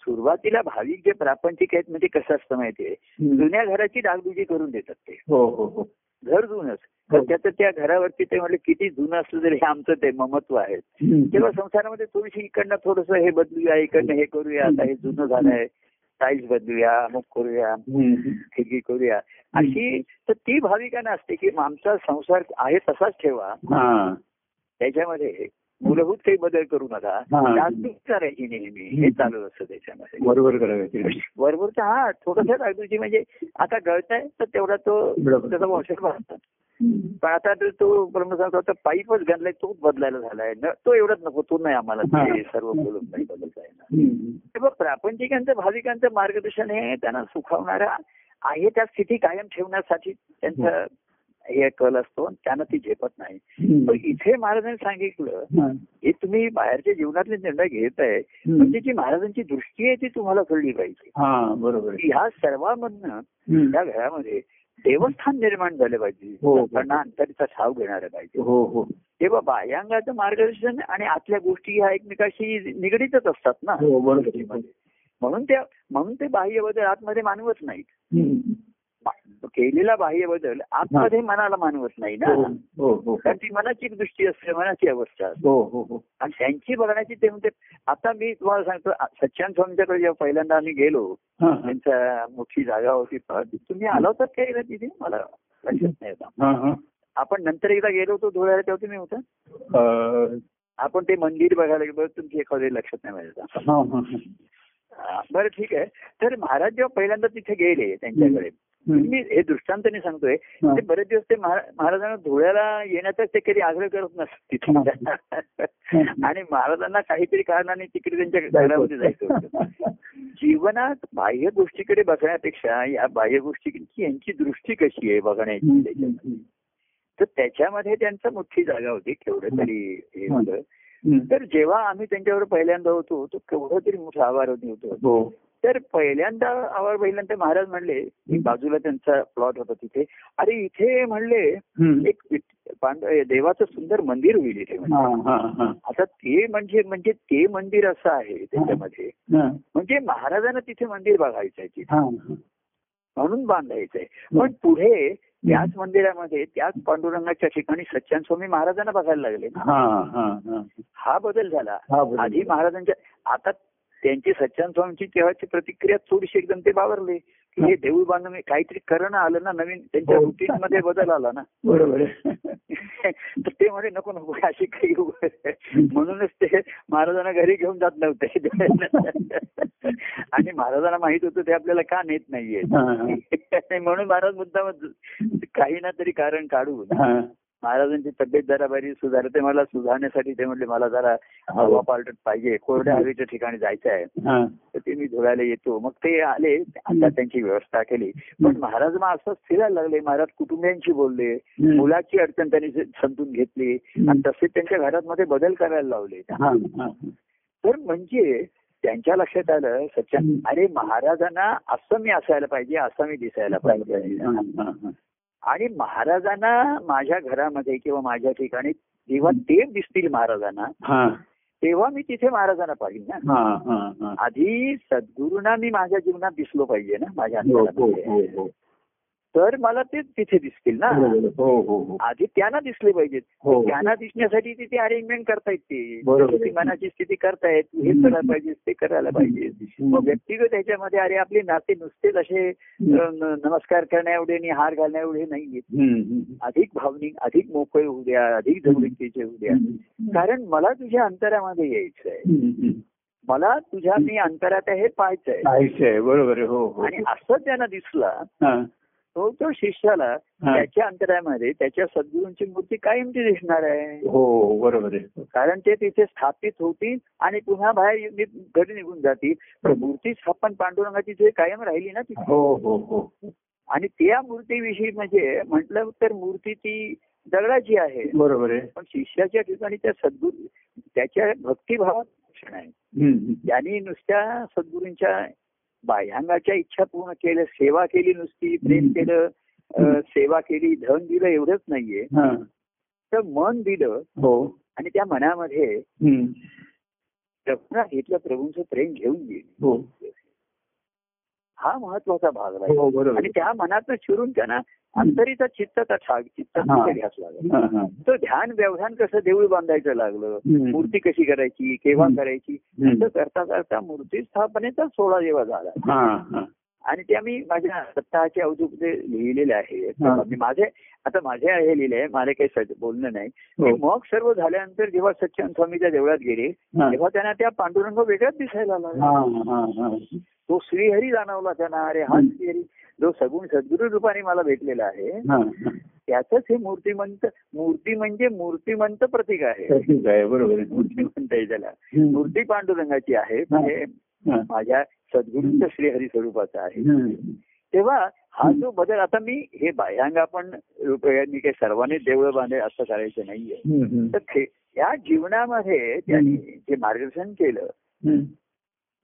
सुरुवातीला भाविक जे प्रापंचिक आहेत म्हणजे कसं असतं माहितीये. जुन्या घराची डागडुजी करून देतात ते. हो हो हो. घर जुनच. तर हो. त्याचं त्या घरावरती ते म्हणले किती जुनं असलं तरी हे आमचं ते ममत्व आहे. तेव्हा संसारामध्ये थोडीशी इकडनं थोडस हे बदलूया इकडनं हे करूया आता हे जुनं झालंय. टाईल्स बदलूया अमुक करूया. खिडकी करूया. अशी तर ती भाविकांना असते की आमचा संसार आहे तसाच ठेवा. त्याच्यामध्ये मूलभूत काही बदल करू नका. जागतिक करायची नेहमी. हे चालू असतं त्याच्यामध्ये. बरोबर करायचं बरोबर हा थोडस रागदुची म्हणजे आता गळताय तर तेवढा तो. त्याचा वॉशर भरतात पण आता तर तो ब्रह्मसाचा आता पाईपच घातलाय तोच बदलायला झालाय. तो एवढाच नको तो नाही आम्हाला. ते सर्व बोलून नाही. बदलता प्रापंचिकांचं भाविकांचं मार्गदर्शन हे त्यांना सुखावणारं आहे त्या स्थिती कायम ठेवण्यासाठी त्यांचं हे कल असतो त्यांना ती झेपत नाही. पण इथे महाराजांनी सांगितलं हा. हे तुम्ही बाहेरच्या जीवनातले निर्णय घेत आहे. म्हणजे जी महाराजांची दृष्टी आहे ती तुम्हाला कळली पाहिजे हा बरोबर ह्या सर्वांमधनं. त्या घरामध्ये देवस्थान निर्माण झालं पाहिजे हो. लोकांना अंतरीचा ठाव घेणारं पाहिजे हो हो तेव्हा बाह्यांगाचं मार्गदर्शन आणि आतल्या गोष्टी ह्या एकमेकाशी निगडीतच असतात ना हो म्हणून त्या म्हणून ते बाह्य बदल आतमध्ये मानवत नाहीत केलेला बाह्य बदल आतमध्ये मनाला मानवत नाही ना. हो हो हो कारण ती मनाची दृष्टी असते मनाची अवस्था असते. हो हो हो. आणि त्यांची बघण्याची ते म्हणते आता मी तुम्हाला सांगतो सच्चान स्वामींच्याकडे जेव्हा पहिल्यांदा आम्ही गेलो हा, हा. त्यांचा मोठी जागा होती तुम्ही आला होतात काही ना तिथे? मला लक्षात नाही आता. हा, हा. आपण नंतर एकदा गेलो होतो धुळ्याला तेव्हा तुम्ही होता? आपण ते मंदिर बघायला गेलो तुमची एखादी लक्षात नाही. हा, बरं ठीक आहे. तर महाराज जेव्हा पहिल्यांदा तिथे गेले त्यांच्याकडे. मी हे दृष्टांताने सांगतोय. ते बरेच दिवस ते महारा- महाराजांना धुळ्याला येण्याचा ते कधी आग्रह करत नसत तिथे आणि महाराजांना काहीतरी कारणाने तिकडे त्यांच्या घरामध्ये जायचं होतं. जीवनात बाह्य गोष्टीकडे बघण्यापेक्षा या बाह्य गोष्टी यांची दृष्टी कशी आहे बघण्याची. त्याच्यामध्ये? तर त्याच्यामध्ये त्यांचं मोठी जागा होती केवढं तरी हे होतं. तर जेव्हा आम्ही त्यांच्यावर पहिल्यांदा होतो तो केवढं तरी मोठं आभार होतो. हो. तर पहिल्यांदा आवार पहिल्यांदा महाराज म्हणले की बाजूला त्यांचा प्लॉट होता तिथे. अरे इथे म्हणले. एक देवाचं सुंदर मंदिर होईल इथे. आता ते म्हणजे म्हणजे ते मंदिर असं आहे त्याच्यामध्ये. म्हणजे महाराजांना तिथे मंदिर बघायचंय तिथे. हा, हा. म्हणून बांधायचंय. पण पुढे त्याच मंदिरामध्ये त्याच पांडुरंगाच्या ठिकाणी सच्चान स्वामी महाराजांना बघायला लागले. हा, बदल झाला. आधी महाराजांच्या आता त्यांची सच्चान स्वामींची तेव्हाची प्रतिक्रिया थोडीशी एकदम ते बावरले की हे देऊळ बांधून काहीतरी करणं आलं ना नवीन त्यांच्या हो. रुटीन मध्ये बदल आला ना बरोबर. तर ते म्हणे नको नको अशी काही म्हणूनच ते महाराजांना घरी घेऊन जात नव्हते आणि महाराजांना माहीत होतं ते आपल्याला का नेत नाहीये. म्हणून महाराज मुद्दाम काही ना तरी कारण काढून हा. महाराजांची तब्येत जरा बरी सुधारते मला सुधारण्यासाठी ते म्हटले मला जरा हवा पालटत पाहिजे. कोरड्या हवेच्या ठिकाणी जायचं आहे. हा. तर ते मी धुळ्याला येतो. मग ते आले. आता त्यांची व्यवस्था केली. पण महाराज मग असंच फिरायला लागले. महाराज कुटुंबियांशी बोलले. मुलाची अडचण त्यांनी समजून घेतली. आणि तसे त्यांच्या घरात मध्ये बदल करायला लावले. हा, हा. तर म्हणजे त्यांच्या लक्षात आलं सच्चा. अरे महाराजांना असं मी असायला पाहिजे असं मी दिसायला पाहिजे. हा, हा, हा. आणि महाराजांना माझ्या घरामध्ये किंवा माझ्या ठिकाणी जेव्हा ते दिसतील महाराजांना हा, तेव्हा मी तिथे महाराजांना पाहिजे ना. हा, हा, हा. आधी सद्गुरूंना मी माझ्या जीवनात दिसलो पाहिजे ना माझ्या तर मला ते तिथे दिसतील ना. हो, हो, हो. आधी त्यांना दिसले पाहिजेत. त्यांना दिसण्यासाठी तिथे अरेंजमेंट करतायत ते बरोबर. ती मनाची स्थिती करतायत. हे करायला पाहिजे ते करायला पाहिजे. मग व्यक्तिगत ह्याच्यामध्ये अरे आपले नाते नुसतेच असे नमस्कार करण्या एवढे आणि हार घालण्या एवढे नाहीये. अधिक भावनिक अधिक मोकळे होऊ द्या अधिक जवळीकीचे होऊ द्या. कारण मला तुझ्या अंतरामध्ये यायचं आहे. मला तुझ्या मी अंतरात हे पाहायचंय. बरोबर हो आणि असं त्यांना दिसला तो तो शिष्याला हा. त्याच्या अंतरामध्ये त्याच्या सद्गुरूंची मूर्ती कायमची दिसणार आहे. हो बरोबर आहे. कारण ते तिथे स्थापित होतील आणि पुन्हा बाहेर घरी निघून जातील. पण मूर्ती स्थापन पांडुरंगाची तिथे कायम राहिली ना तिथे. हो हो हो. आणि त्या मूर्तीविषयी म्हणजे म्हटलं तर मूर्ती ती दगडाची आहे. बरोबर आहे. पण शिष्याच्या ठिकाणी त्या सद्गुरू त्याच्या भक्तिभावात आहे. त्यांनी नुसत्या सद्गुरूंच्या बाह्यांगाच्या इच्छा पूर्ण केल्या सेवा केली नुसती प्रेम केलं सेवा केली धन दिलं एवढंच नाहीये. हा, तर मन दिलं हो. आणि त्या मनामध्ये घेतलं प्रभूंचं प्रेम घेऊन गेली. हो महत्त्वाचा भाग राहिला हो आणि त्या मनातनं शिरून त्यांना अंतरीचा चित्ताचा ठाग चित्ताचा. ध्यास लागला हा, हा. तो ध्यान व्यवधान कसं देऊळ बांधायचं लागलं. मूर्ती कशी करायची केव्हा. करायची. असं करता करता मूर्ती स्थापनेचा सोहळा जेव्हा झाला. आणि ते आम्ही माझ्या स्वतःच्या अवधूत ते लिहिलेले आहे हा. मी माझे आता माझे हे लिहिले आहे मला काही बोलणं नाही हो. मग सर्व झाल्यानंतर जेव्हा सच्चान स्वामीच्या देवळात गेले. तेव्हा त्यांना त्या पांडुरंग वेगळाच दिसायला लागला हा, हा, हा. तो श्रीहरी जाणवला त्यांना अरे हा. श्रीहरी जो सगुण सद्गुरु रूपाने मला भेटलेला आहे. त्याच हे मूर्तिमंत मूर्ती म्हणजे मूर्तिमंत प्रतीक आहे बरोबर. मूर्तिमंत आहे त्याला. मूर्ती पांडुरंगाची आहे म्हणजे. माझ्या सद्गुरूंच्या श्रीहरी स्वरूपाचा आहे. तेव्हा हा जो बदल आता मी हे बाह्यांग आपण रुपयांनी काही सर्वांनी देवळं बांधे असं करायचं नाहीये. तर या जीवनामध्ये त्यांनी जे मार्गदर्शन केलं.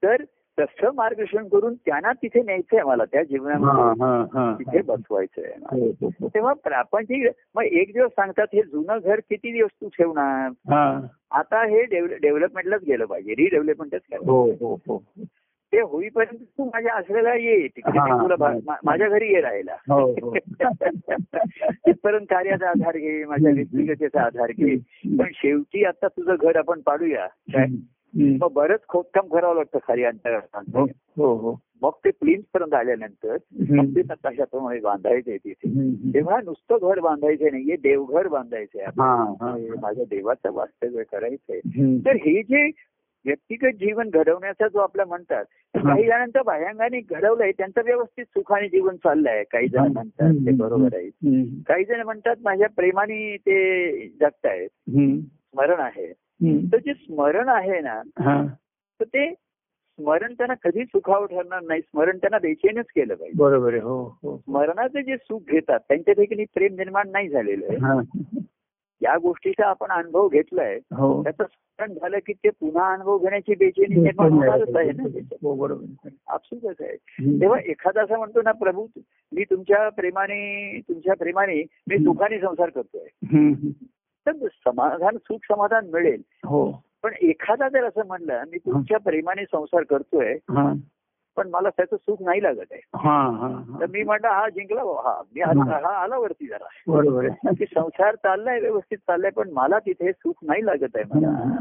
तर तसं मार्गदर्शन करून त्यांना तिथे न्यायचंय मला त्या जीवनामध्ये. तिथे बसवायचंय. हो, हो, हो. तेव्हा प्रापंचिक मग एक दिवस सांगतात हे जुनं घर किती दिवस तू ठेवणार हा. आता हे डेव्हलपमेंटलाच गेलं पाहिजे रिडेव्हलपमेंटच हो ते होईपर्यंत तू माझ्या आश्रयाला ये तिकडे तुला माझ्या घरी ये राहायला हो, हो. तिथपर्यंत कार्याचा आधार घे माझ्या व्यक्तिगतेचा आधार घे पण शेवटी आता तुझं घर आपण पाडूया काय. मग बरंच खोदकाम करावं लागतं खरी हो अंतर हो हो मग ते प्लिन्स पर्यंत आल्यानंतर. मग ते नकाशाप्रमाणे बांधायचंय तिथे. तेव्हा नुसतं घर बांधायचं नाहीये देवघर बांधायचंय हा. हा. हे माझ्या देवाचं वास्तव्य करायचंय. तर हे जे व्यक्तिगत जीवन घडवण्याचा जो आपला म्हणतात हा. काही जणांचं बाह्यांगाने घडवलंय त्यांचं व्यवस्थित सुखाने जीवन चाललंय काही जण म्हणतात ते. बरोबर आहे. काही जण म्हणतात माझ्या प्रेमाने ते जगतायत. स्मरण आहे. तर जे स्मरण आहे ना. तर ते स्मरण त्यांना कधी सुखावं ठरणार नाही. स्मरण त्यांना बेचैनच केलं पाहिजे. बरोबर आहे. हो हो. स्मरणाचं जे सुख घेतात त्यांच्या ठिकाणी प्रेम निर्माण नाही झालेलं आहे. या गोष्टीचा आपण अनुभव घेतलाय. हो. त्याचं स्मरण झालं की ते पुन्हा अनुभव घेण्याची बेचैनी निर्माण होणारच आहे ना. त्याच्यात. हो बरोबर. आहे. आपसुकच. तेव्हा एखादा असं म्हणतो ना प्रभू मी तुमच्या प्रेमाने तुमच्या प्रेमाने मी सुखाने संसार करतोय. तर समाधान सुख समाधान मिळेल. हो. पण एखादा जर असं म्हणलं मी तुमच्या प्रेमाने संसार करतोय पण मला त्याचं सुख नाही लागत आहे. तर मी म्हटलं हा जिंकला हा मी हा हा. आला वरती जरा. बरोबर आहे. की संसार चाललाय व्यवस्थित चाललाय पण मला तिथे सुख नाही लागत आहे मला.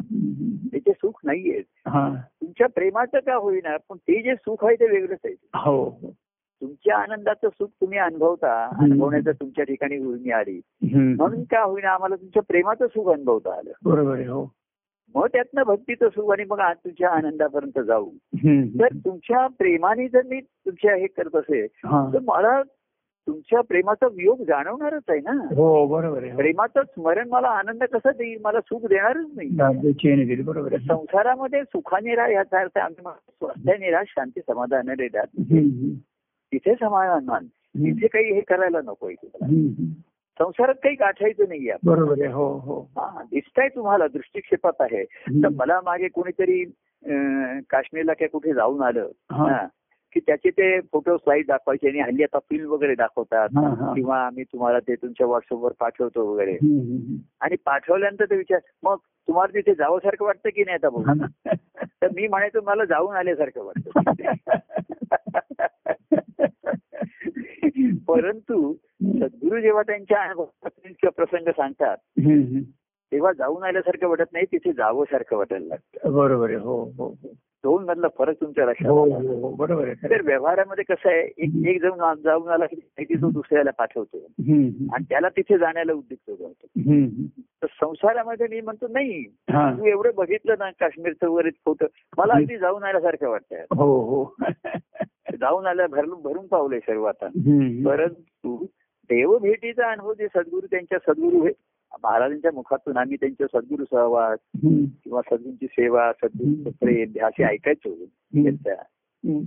त्याचे सुख नाहीये. हा. तुमच्या प्रेमाचं का होईना पण ते जे सुख आहे ते वेगळंच आहे. हो हो. तुमच्या आनंदाचं सुख तुम्ही अनुभवता अनुभवण्याचं तुमच्या ठिकाणी उर्मी आली. म्हणून का होईना आम्हाला तुमच्या प्रेमाचं सुख अनुभवता आलं बरोबर आहे हो मग त्यातनं भक्तीचं सुख आणि मग आज तुझ्या आनंदापर्यंत जाऊ. तर तुमच्या प्रेमाने जर मी तुमच्या हे करत असेल हा. तर मला तुमच्या प्रेमाचा वियोग जाणवणारच आहे ना हो बरोबर आहे प्रेमाचं स्मरण मला आनंद कसं देईल मला सुख देणारच नाही हो. बरोबर संसारामध्ये सुखाने राहा याचा अर्थ आम्ही स्वास्थ्याने राहा शांती समाधानाने राहा हम्म. तिथे समाधान मान. तिथे काही हे करायला नकोय तुम्हाला. हम्म. संसारात काही गाठायचं नाहीये. बरोबर आहे हो हो. दिसताय तुम्हाला दृष्टिक्षेपात आहे. तर मला मागे कोणीतरी काश्मीरला काय कुठे जाऊन आलं की त्याचे ते फोटो स्लाईड दाखवायचे आणि हल्ली आता फिल्म वगैरे दाखवतात. किंवा आम्ही तुम्हाला ते तुमच्या व्हॉट्सअपवर पाठवतो वगैरे. आणि पाठवल्यानंतर ते विचार मग तुम्हाला तिथे जावंसारखं वाटतं की नाही आता बघू. तर मी म्हणायचो मला जाऊन आल्यासारखं वाटतं. परंतु सद्गुरू जेव्हा त्यांच्या प्रसंग सांगतात. तेव्हा जाऊन आल्यासारखं वाटत नाही तिथे जावंसारखं वाटायला लागतं बरोबर आहे हो हो हो. दोन मधला फरक तुमच्या लक्षात हो. हो बरोबर आहे तर व्यवहारामध्ये कसं आहे एक एक जाऊन जाऊन आला की माहिती तो दुसऱ्याला पाठवतो. आणि त्याला तिथे जाण्याला उद्युक्त होतो हम्म. तर संसारामध्ये मी म्हणतो नाही. तू एवढं बघितलं ना काश्मीरचं वगैरे फोटो मला अगदी जाऊन आल्यासारखं वाटतंय हो हो जाऊन आल्या भरून भरून पावलंय सर्व आता. परंतु देवभेटीचा अनुभव जे सद्गुरू त्यांच्या सद्गुरू हे महाराजांच्या मुखातून आम्ही त्यांच्या सद्गुरू सहवास. किंवा सद्गुरूंची सेवा सद्गुरूंचं प्रेम हे असे ऐकायचो त्यांच्या.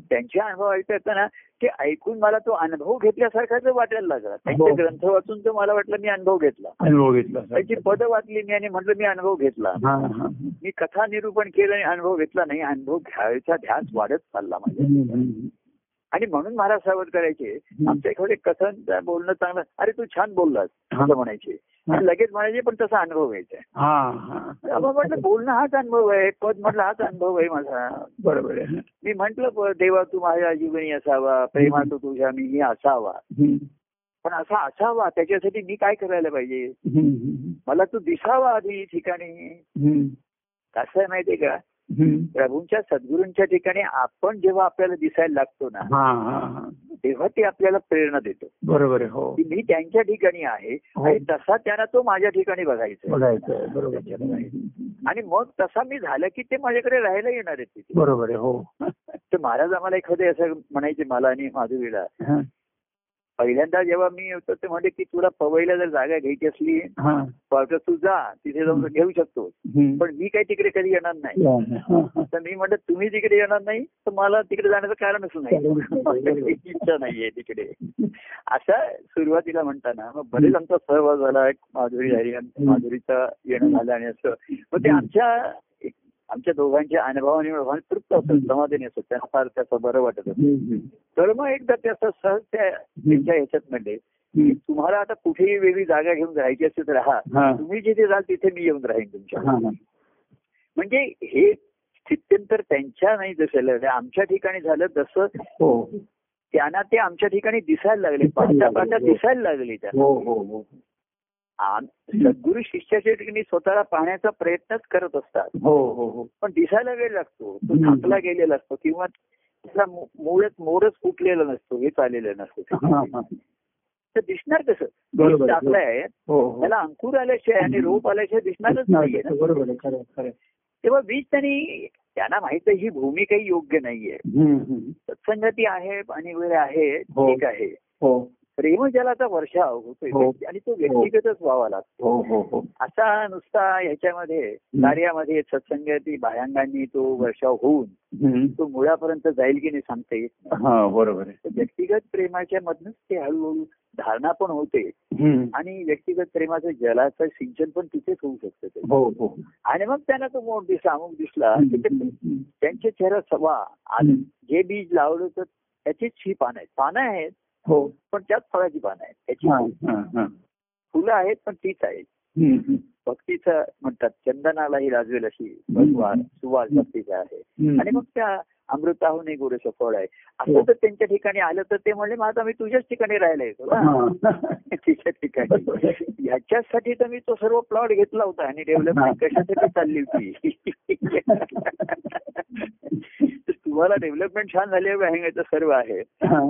त्यांचे अनुभव ऐकताना ते ऐकून मला तो अनुभव घेतल्यासारखाच वाटायला लागला त्यांचे हो. ग्रंथ वाचून तर मला वाटलं मी अनुभव घेतला अनुभव घेतला. त्यांची पद वाचली मी आणि म्हटलं मी अनुभव घेतला मी कथा निरूपण केलं आणि अनुभव घेतला नाही अनुभव घ्यायचा ध्यास वाढत चालला माझ्या. आणि म्हणून महाराज सावध करायचे आमच्या इकडे कथन बोलणं चांगलं अरे तू छान बोललास. असं म्हणायचे. आणि लगेच म्हणायचे पण तसा अनुभव आपण म्हटलं बोलणं हाच अनुभव आहे पद म्हटलं हाच अनुभव आहे माझा. बरोबर आहे मी म्हंटल देवा तू माझ्या जीवनी असावा प्रेमा तू तुझ्या मी ही असावा. पण असा असावा त्याच्यासाठी मी काय करायला पाहिजे. मला तू दिसावा आधी ठिकाणी. कसं आहे माहितीये का. प्रभूंच्या सद्गुरूंच्या ठिकाणी आपण जेव्हा आपल्याला दिसायला लागतो ना हा हा हा. तेव्हा ते आपल्याला प्रेरणा देतो. बरोबर आहे हो. मी त्यांच्या ठिकाणी आहे हो. आणि तसा त्यांना तो माझ्या ठिकाणी बघायचा. आणि मग तसा मी झालं की ते माझ्याकडे राहायला येणार आहेत बरोबर आहे हो. तर महाराज आम्हाला एखादे असं म्हणायचे मला आणि माधुरीला. पहिल्यांदा जेव्हा मी होतो ते म्हणजे की तुला पवईला जर जागा घ्यायची असली हा. तर तू जा तिथे जाऊन घेऊ शकतो. पण मी काही तिकडे कधी येणार नाही. तर मी म्हणलं तुम्ही तिकडे येणार नाही तर मला तिकडे जाण्याचं कारणच कारणच नाही. इच्छा नाहीये तिकडे. असा सुरुवातीला म्हणताना मग बरेच आमचा सहभाग झाला एक माधुरी झाली माधुरीचा येणं झालं आणि असं. मग ते आमच्या आमच्या दोघांच्या अनुभवाने तृप्त असत समाधानी असत त्यांना फार त्याचं बरं वाटत. तर मग एकदा त्याचं सहज त्या त्यांच्या ह्याच्यात म्हणले. तुम्हाला आता कुठेही वेगळी जागा घेऊन राहायची असेल तर राहा. हा. तुम्ही जिथे जाल तिथे मी येऊन राहीन तुमच्या. म्हणजे हे स्थित्यंतर त्यांच्या नाही जसं आमच्या ठिकाणी झालं तसं हो. त्यांना ते आमच्या ठिकाणी दिसायला लागले. पाहता पाहता दिसायला लागले हो हो हो. सद्गुरू शिष्याच्या ठिकाणी स्वतःला पाहण्याचा प्रयत्नच करत असतात. हो हो हो. पण दिसायला वेळ लागतो. तो. थांबला गेलेला असतो किंवा त्याचा मूळच मोडच फुटलेला नसतो हे चाललेलं नसतं. तर दिसणार कसं. टाकलंय हो हो. त्याला अंकुर आल्याशिवाय आणि रोप आल्याशिवाय दिसणारच नाहीये ना? बरोबर. तेव्हा बीज त्यांनी त्यांना माहीत ही भूमी काही योग्य नाहीये. सत्संगती आहे आणि वगैरे आहे हो. ठीक आहे. हो प्रेम जलाचा वर्षाव होतोय हो. आणि तो व्यक्तिगतच व्हावा लागतो हो हो हो असा नुसता ह्याच्यामध्ये कार्यामध्ये सत्संगती बाह्यांगांनी तो वर्षाव होऊन. तो मुळापर्यंत जाईल की नाही सांगता येत. हा बरोबर व्यक्तिगत प्रेमाच्या मधनच ते हळूहळू धारणा पण होते. आणि व्यक्तिगत प्रेमाचं जलाचं सिंचन पण तिथेच होऊ शकतं. हो हो आणि मग त्यांना तो मोठ दिसला अमुक दिसला. त्यांच्या चेहरा सवा आज जे बीज लावलं तर त्याचीच ही पानं आहेत पानं आहेत हो. पण त्याच फळाची पानं आहेत. त्याची हा हा हा. फुलं आहेत पण तीच आहेत. भक्तीचं म्हणतात चंदनालाही लाजवेल अशी भगवान सुवास भक्तीचा आहे. आणि मग त्या अमृताहून एक गोरेचं फळ आहे. हो. असं तर त्यांच्या ठिकाणी आलं तर ते म्हणले आता मी तुझ्याच ठिकाणी राहायला येतो. हा. तिच्या ठिकाणी. ह्याच्यासाठी तर मी तो सर्व प्लॉट घेतला होता आणि डेव्हलपमेंट कशासाठी चालली होती? तुम्हाला डेव्हलपमेंट छान झाली आहे सर्व आहे.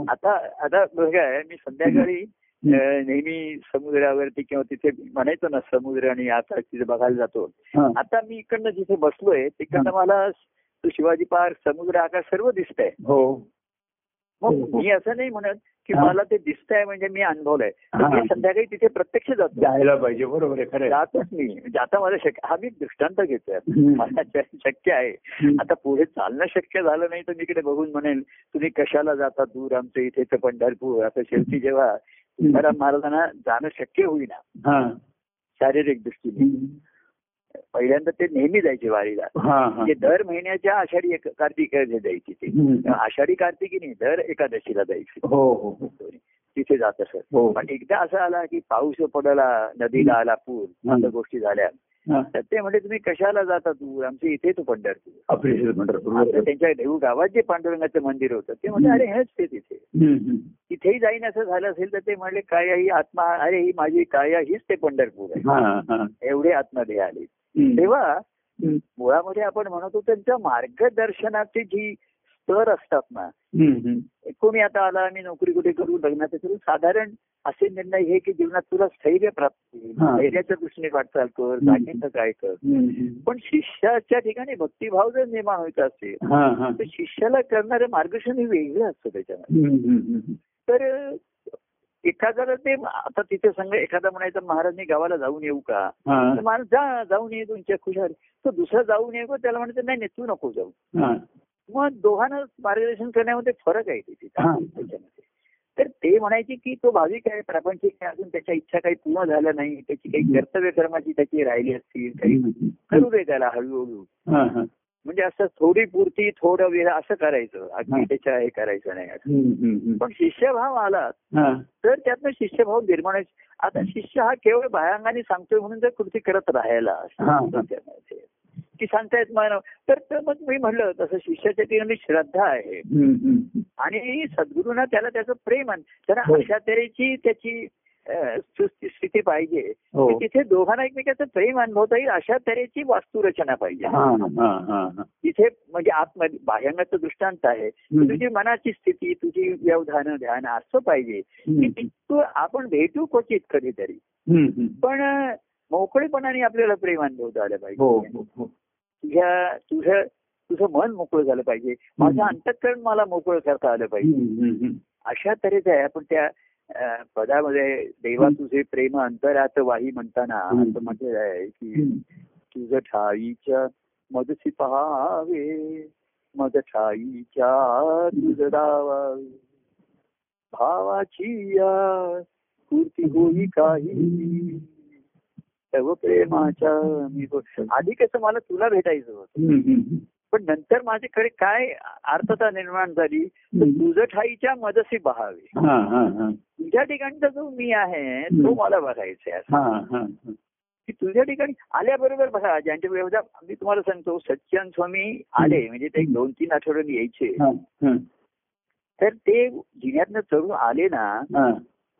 आता आता बघा मी संध्याकाळी नेहमी समुद्रावरती किंवा तिथे म्हणायचो ना समुद्र आणि आता तिथे बघायला जातो. आता मी इकडनं जिथे बसलोय तिकडनं मला शिवाजी पार्क समुद्र आकाश सर्व दिसतंय. हो. मग हो, हो. मी असं नाही म्हणत की. मला ते दिसतंय म्हणजे मी अनुभवलंय तर. मी संध्याकाळी तिथे प्रत्यक्ष जातो जायला पाहिजे बरोबर आहे. जातोच मी आता मला शक्य हा मी दृष्टांत घेतोय. मला शक्य आहे. आता पुढे चालणं शक्य झालं नाही तर मी इकडे बघून म्हणेल तुम्ही कशाला जाता दूर आमचं इथे पंढरपूर आता शेवटी जेव्हा तुकाराम महाराजांना जाणं शक्य होईना शारीरिक दृष्टीने. पहिल्यांदा ते नेहमी जायचे वारीला म्हणजे दर महिन्याच्या आषाढी कार्तिक जायची ते. आषाढी कार्तिकी नाही दर एकादशीला जायची हो हो हो. तिथे जात असत हो पण एकदा असं आला की पाऊस पडला नदीला आला पूर. अशा गोष्टी झाल्या. तर ते म्हणजे तुम्ही कशाला जाता दूर आमच्या इथेच पंढरपूर. त्यांच्या देऊ गावात जे पांडुरंगाचं मंदिर होतं ते म्हणजे अरे हेच ते तिथे. तिथेही जाईन असं झालं असेल तर ते म्हणले काय ही आत्मा अरे ही माझी काया हीच ते पंढरपूर आहे एवढे आत्मध्ये आले. तेव्हा. मुळामध्ये आपण म्हणतो त्यांच्या मार्गदर्शनाची जी स्तर असतात ना. कोणी आता आला मी नोकरी कुठे करू लग्नाचं करू साधारण असे निर्णय हे की जीवनात तुला स्थैर्य प्राप्त होईल. धैर्याच्या दृष्टीने वाटचाल कर. जाणीचं काय कर. पण शिष्याच्या ठिकाणी भक्तिभाव जर निर्माण व्हायचा असेल तर शिष्याला करणारं मार्गदर्शन हे वेगळं असतं त्याच्यामध्ये. तर एखाद्याला ते आता तिथे सांग एखादा म्हणायचं महाराज मी गावाला जाऊन येऊ का? तर महाराज जा जाऊन ये तुमच्या खुशाल. तो दुसरा जाऊन ये त्याला म्हणायचं नाही नाही तू नको जाऊ. मग दोघांना मार्गदर्शन करण्यामध्ये फरक आहे तिथे. हा. त्याच्यामध्ये. तर ते म्हणायचे की तो भाविक आहे प्रापंचिक आहे अजून त्याच्या इच्छा काही पूर्ण झाल्या नाही त्याची काही कर्तव्य कर्माची त्याची राहिली असतील काही करू दे त्याला हळूहळू. म्हणजे असं थोडी पुरती थोडं वेळ असं करायचं अगदी हा. त्याच्या हे करायचं नाही. पण शिष्यभाव आला हा. तर त्यातनं शिष्यभाव निर्माण. आता शिष्य हा केवळ बाह्यांगाने सांगतोय म्हणून जर कृती करत राहायला हा. की सांगतायत मला तर तर मग मी म्हणलं तसं शिष्याच्या ठिकाणी श्रद्धा आहे. आणि सद्गुरूंना त्याला त्याचं प्रेम आहे. त्याला हो. अशा तऱ्हेची त्याची स्थिती पाहिजे. हो. तिथे दोघांना एकमेकाचं प्रेम अनुभवता येईल अशा तऱ्हेची वास्तुरचना पाहिजे. हा हा हा हा तिथे म्हणजे आतमध्ये बाह्यांगाचं दृष्टांत आहे. तुझी मनाची स्थिती तुझी व्यवधान ध्यान असं पाहिजे. की तू आपण भेटू क्वचित कधीतरी. पण मोकळेपणाने आपल्याला प्रेम अनुभवता आलं पाहिजे. हो हो तुझ्या तुझं तुझं मन मोकळं झालं पाहिजे. माझं. अंतःकरण मला मोकळं करता आलं पाहिजे. अशा तऱ्हेचं आहे. आपण त्या पदामध्ये देवा. तुझे प्रेम अंतरात वाही म्हणताना. असं म्हटलेलं आहे की. तुझ ठाईच्या मदसी पहावे मद ठाईच्या तुझ दावावे भावाची या पूर्ती होई काही सर्व प्रेमाच्या मी आधी कसं मला तुला भेटायचं होतं. पण नंतर माझ्याकडे काय अर्थता निर्माण झाली. तुझं ठाईच्या मदसी हा हा हा तुझ्या ठिकाणचा जो मी आहे तो. मला बघायचा आहे. की तुझ्या ठिकाणी आल्याबरोबर बघा ज्यांच्या व्यवधा मी तुम्हाला सांगतो सच्चान स्वामी आले म्हणजे ते दोन तीन आठवड्यांनी यायचे तर ते जिन्यातनं चढून आले ना.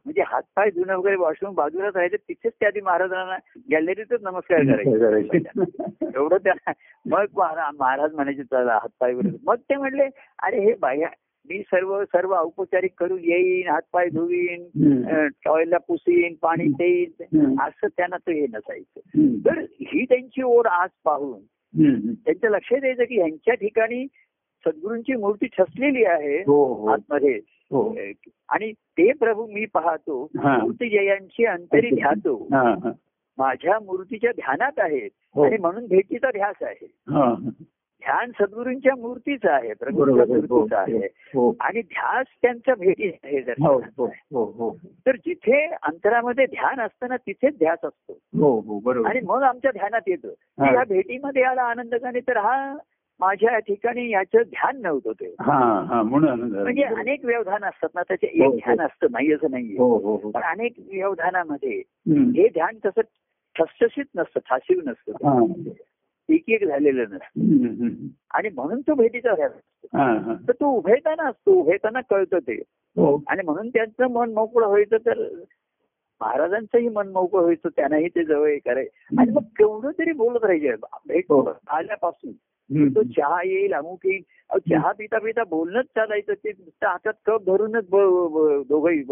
म्हणजे हातपाय धुणं वगैरे वॉशरूम बाजूला राहायचं तिथेच त्या आधी महाराजांना गॅलरीतच नमस्कार करायचे. एवढं त्या मग महारा- महाराज म्हणायचे चला हातपाय वगैरे मग ते म्हणले अरे हे बाह्या मी सर्व सर्व औपचारिक करून येईन हातपाय धुवीन. टॉयला पुसीन पाणी देईन. असं त्यांना तो हे नसायचं. तर ही त्यांची ओढ आज पाहून. त्यांच्या लक्षात यायचं की ह्यांच्या ठिकाणी सद्गुरूंची मूर्ती ठसलेली आहे हो हो आतमध्ये आणि ते प्रभू मी पाहतो हा. मूर्ती जयांची अंतरी ध्यातो हा, हा. माझ्या मूर्तीच्या ध्यानात आहेत हो. आणि म्हणून भेटीचा ध्यास आहे हा. ध्यान सद्गुरूंच्या मूर्तीचं आहे प्रभूंच्या आहे. हो, मूर्तीचं आहे हो आणि ध्यास त्यांच्या भेटी आहे हो हो. हो हो तर जिथे अंतरामध्ये ध्यान असतं ना तिथेच ध्यास असतो हो हो बरोबर आणि मग आमच्या ध्यानात येतं हा. या भेटीमध्ये आला आनंदकाने तर हा माझ्या ठिकाणी याचं ध्यान नव्हतं ते हा हा म्हणून म्हणजे अनेक व्यवधान असतात ना त्याचे हो, एक हो. ध्यान असतं नाही असं नाहीये हो हो हो पण अनेक व्यवधानामध्ये. हे ध्यान तसं ठसठशीत नसतं ठाशीव नसतं हा. एक एक झालेलं नसतं. आणि म्हणून तो भेटीचा ध्यान हा, हा. तर तो उभेताना असतो उभेताना कळतं ते हो आणि म्हणून त्यांचं मन मोकळं व्हायचं तर महाराजांचंही मन मोकळं व्हायचं त्यांनाही ते जवळ हे करायचं आणि मग केवढं तरी बोलत राहायचे भेट हो. आल्यापासून. तो चहा येईल अमुक येईल चहा पिता पिता बोलणंच चालायचं ते हातात कप ब- दोघंही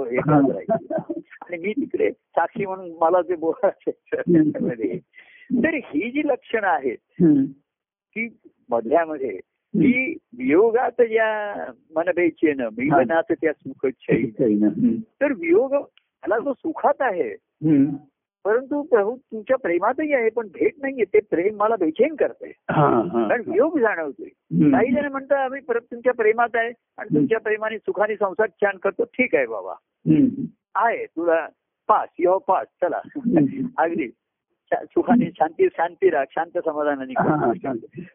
आणि मी तिकडे साक्षी म्हणून मला ते बोलायचं. तर ही जी लक्षणं आहेत. की मधल्यामध्ये की वियोगात ज्या मनभेचेन मिलनात त्या सुखच्छई काही ना. हम्म. तर वियोग मला जो सुखात आहे. परंतु प्रभू तुमच्या प्रेमातही आहे पण भेट नाहीये. ते प्रेम मला बेचैन करते हा हा. कारण वियोग जाणवतोय. काही जण म्हणतात आम्ही परत तुमच्या प्रेमात आहे आणि तुमच्या प्रेमाने सुखाने संसार छान करतो. ठीक आहे बाबा. आहे तुला पास यो पास. चला. अगदी. सुखाने शांती शांती राख शांत समाधानाने.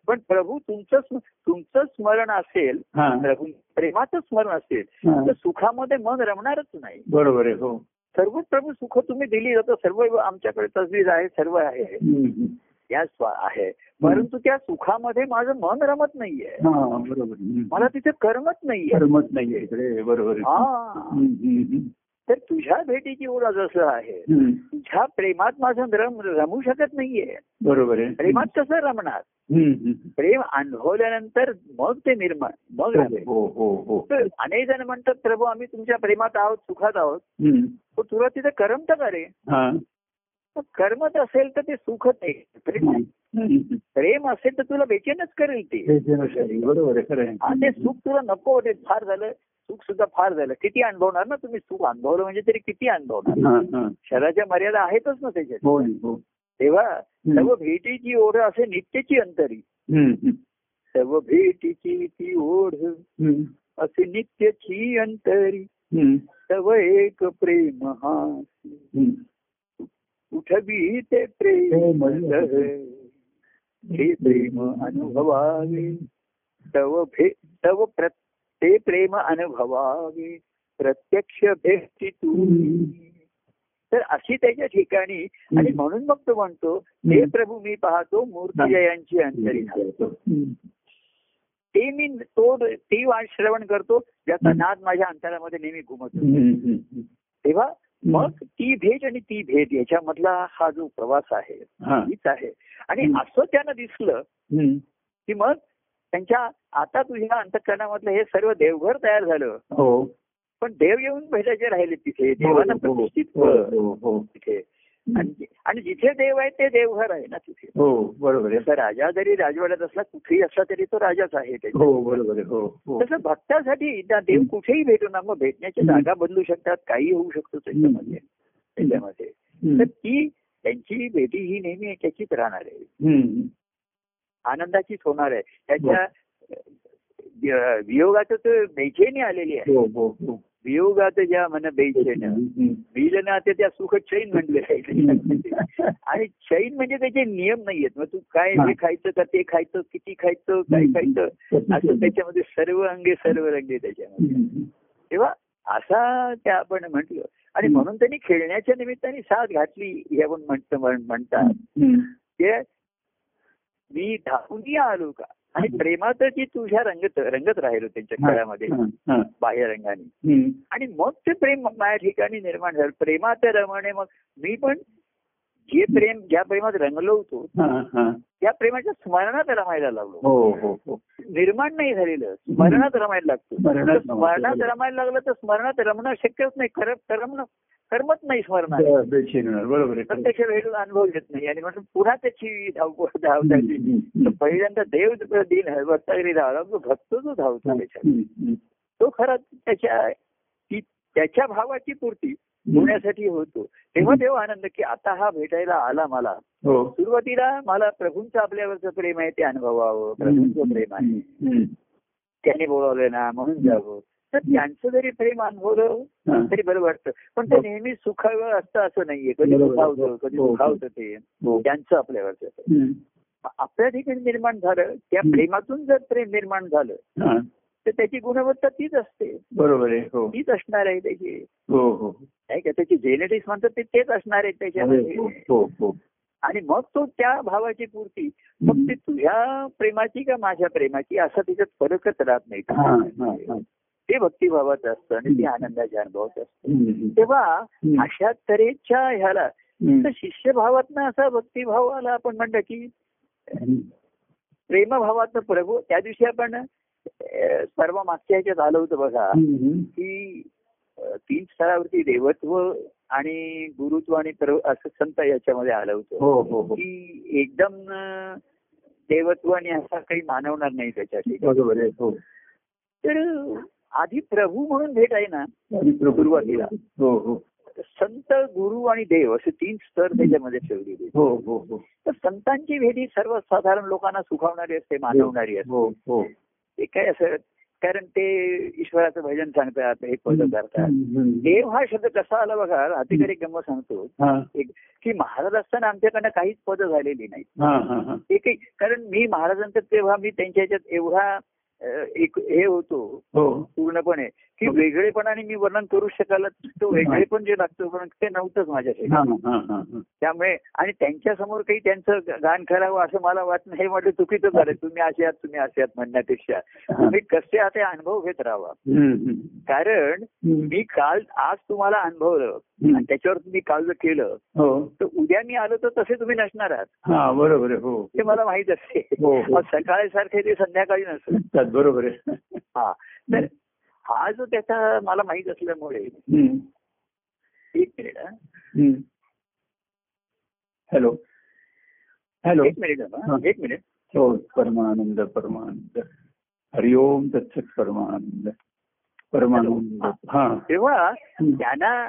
पण प्रभू तुमचं तुमचं स्मरण असेल. प्रभू प्रेमाचं स्मरण असेल. तर सुखामध्ये मन रमणारच नाही. बरोबर आहे हो. सर्व प्रभू सुख तुम्ही दिली जातं. सर्व आमच्याकडे तसबीज आहे सर्व आहे. हम्म. या स्वा- आहे. परंतु त्या सुखामध्ये माझं मन रमत नाहीये. हा. मला तिथे करमत नाहीये. करमत नाहीये इकडे. बरोबर. हा. तर तुझ्या भेटीची ओढ जसं आहे. तुझ्या प्रेमात माझं रम रमू शकत नाहीये. बरोबर आहे. प्रेमात कसं रमणार. प्रेम अनुभवल्यानंतर मग ते निर्माण मग. हो हो हो अनेक जण म्हणतात प्रभू आम्ही तुमच्या प्रेमात आहोत सुखात आहोत. तुला तिथे करमत का रे हा. मग करमत असेल तर ते सुखच आहे. प्रेम. प्रेम असेल तर तुला बेचैनच करेल ते. ते बरोबर ते सुख तुला नको होते फार झालं. सुख सुद्धा फार झालं किती अनुभवणार ना तुम्ही सुख अनुभवलं म्हणजे तरी किती अनुभवणार हा, हा. शरीराच्या मर्यादा आहेतच ना त्याच्यात हो हो तेव्हा. सर्व भेटीची ओढ असे नित्यची अंतरी. सर्व भेटीची ती ओढ. असे नित्यची अंतरी. तव एक प्रेम हा. उठवी ते प्रेम लहर. हे प्रेम अनुभवावे तव भे तव प्र ते प्रेम अनुभवावे प्रत्यक्ष भेटी तू तर अशी त्याच्या ठिकाणी आणि म्हणून मग तो म्हणतो हे प्रभू मी पाहतो मूर्तिजयांची अंतरी ते मी तो ती वाट श्रवण करतो ज्याचा नाद माझ्या अंतरामध्ये नेहमी घुमतो तेव्हा मग ती भेट आणि ती भेट याच्यामधला हा जो प्रवास आहे हीच आहे. आणि. असं त्यांना दिसलं की मग त्यांच्या आता तुझ्या अंतकरणामधलं हे सर्व देवघर तयार झालं. हो. पण देव येऊन भेटायचे राहिले तिथे देवाला हो, प्रतिष्ठित हो, हो, हो. तिथे. आणि जिथे देव आहे ते देवघर आहे ना तिथे. हो बरोबर राजा जरी राजवाड्यात असला कुठेही असला तरी तो राजाच आहे हो बरोबर तसं भक्तासाठी देव कुठेही भेटू ना मग भेटण्याची. जागा बदलू शकतात काही होऊ शकतो त्याच्यामध्ये त्याच्यामध्ये. तर ती त्यांची भेटी ही नेहमी त्याचीच राहणार आहे. आनंदाचीच होणार आहे. त्याच्या अ, वियोगाचं तर बेचैनी आलेली आहे. हो हो हो. वियोगात ज्या मन बेचैन. मिलनात त्या सुख चैन म्हणले आणि चैन म्हणजे त्याचे नियम नाहीयेत. मग तू काय हा. हे खायचं का ते खायचं किती खायचं काय खायचं? असं त्याच्यामध्ये सर्व अंगे सर्व रंगे त्याच्यामध्ये. तेव्हा असा त्या आपण म्हटलं. आणि. म्हणून त्यांनी खेळण्याच्या निमित्ताने साथ घातली हे आपण म्हणतो म्हण- म्हणतात. ते मी धावून आलो का आणि प्रेमात जी तुझ्या रंगत रंगत राहिलो त्यांच्या खेळामध्ये. बाह्य रंगाने. आणि मग ते प्रेम माझ्या ठिकाणी निर्माण झालं प्रेमात रमणे मग मी पण जे प्रेम ज्या प्रेमात रंगलो होतो. त्या प्रेमाच्या स्मरणात रमायला लागलो. हो हो हो. निर्माण नाही झालेलं स्मरणात रमायला लागतो. स्मरणात रमायला लागलं तर स्मरणात रमणं शक्यच नाही खरं करमणं करमत नाही स्मरणात. होणार बरोबर आहे. प्रत्यक्ष भेटून अनुभव घेत नाही. आणि म्हणून पुन्हा त्याची हम्म. तर पहिल्यांदा देव दिन वरतागिरी धावला तो भक्त जो धावतो त्याच्यात. तो खरा त्याच्या त्याच्या भावाची पूर्ती होण्यासाठी होतो. तेव्हा तेव्हा आनंद की आता हा भेटायला आला मला. हो. सुरुवातीला मला प्रभूंचं आपल्यावरचं प्रेम आहे ते अनुभवावं प्रभूंचं प्रेम आहे. त्याने बोलावलं ना म्हणून जावं. तर त्यांचं जरी प्रेम अनुभवलं हा. तरी बरं वाटतं. पण ते नेहमी सुखावं असतं असं नाहीये. कधी कधी हो, हो. दुखावतं ते. हो. त्यांचं आपल्यावरचं. आपल्या ठिकाणी निर्माण झालं त्या. प्रेमातून जर प्रेम निर्माण झालं हा. तर त्याची गुणवत्ता तीच असते. बरोबर आहे हो. तीच असणार आहे त्याची. हो हो. नाही का? त्याची जेनेटिक्स म्हणतात ते तेच असणार आहेत हो त्याच्यामध्ये हो हो आणि मग तो त्या भावाची पूर्ती. मग ते तुझ्या प्रेमाची का माझ्या प्रेमाची? असा त्याच्यात फरकच राहत हा, हा, नाही हा. ते भक्तिभावाचं असतं आणि ते आनंदाच्या अनुभवाचं असतं. तेव्हा. अशा तऱ्हेच्या ह्याला शिष्यभावातनं असा भक्तिभावाला आपण म्हणलं की हम्म. प्रेमभावातनं प्रभू त्या दिवशी आपण अं, परवा मागच्या ह्याच्यात आलो होतं बघा. की तीन स्तरावरती देवत्व आणि गुरुत्व आणि असं संत याच्यामध्ये आलं होतं. हो हो हो. की एकदम देवत्व आणि असा काही मानवणार नाही त्याच्या ठिकाणी बरोबर आहे हो. तर आधी प्रभू म्हणून भेट आहे ना सुरुवातीला. हो हो. संत गुरु आणि देव असे तीन स्तर त्याच्यामध्ये ठेवलेले हो हो हो. तर संतांची भेट ही सर्वसाधारण लोकांना सुखावणारी असते मानवणारी असते. हो हो. ते काय असं कारण ते ईश्वराचं भजन सांगतात हे पद करतात. देव हा शब्द कसा आला बघा हातीकडे गंमत सांगतो. की महाराज असताना आमच्याकडनं काहीच पद झालेली नाही ते काही कारण मी महाराजांचं तेव्हा मी त्यांच्या ह्याच्यात एवढा एक हे होतो हो. पूर्णपणे. की वेगळेपणाने मी वर्णन करू शकाल तो वेगळेपण जे लागतो पण ते नव्हतंच हा हा हा हा त्यामुळे आणि त्यांच्यासमोर काही त्यांचं गाण करावं असं मला वाटणं हे म्हटलं चुकीचं झालं. तुम्ही असे आहात तुम्ही असे आहात म्हणण्यापेक्षा. तुम्ही कसे आहात हे अनुभव घेत राहावा. कारण. मी काल आज तुम्हाला अनुभवलं. आणि त्याच्यावर तुम्ही काल जर केलं हो. तर उद्या मी आलो तर तसे तुम्ही नसणार आहात. हा बरोबर हो. ते मला माहीत असते. हो, हो. सकाळी ते संध्याकाळी नसतं. त्यात बरोबर आहे. हा. तर हा जो त्याचा मला माहीत असल्यामुळे. एक मिनिट हा. हॅलो हॅलो एक मिनिट. एक मिनिट हो परमानंद परमानंद हरिओम तत्सत परमानंद परमानंद हा तेव्हा. त्यांना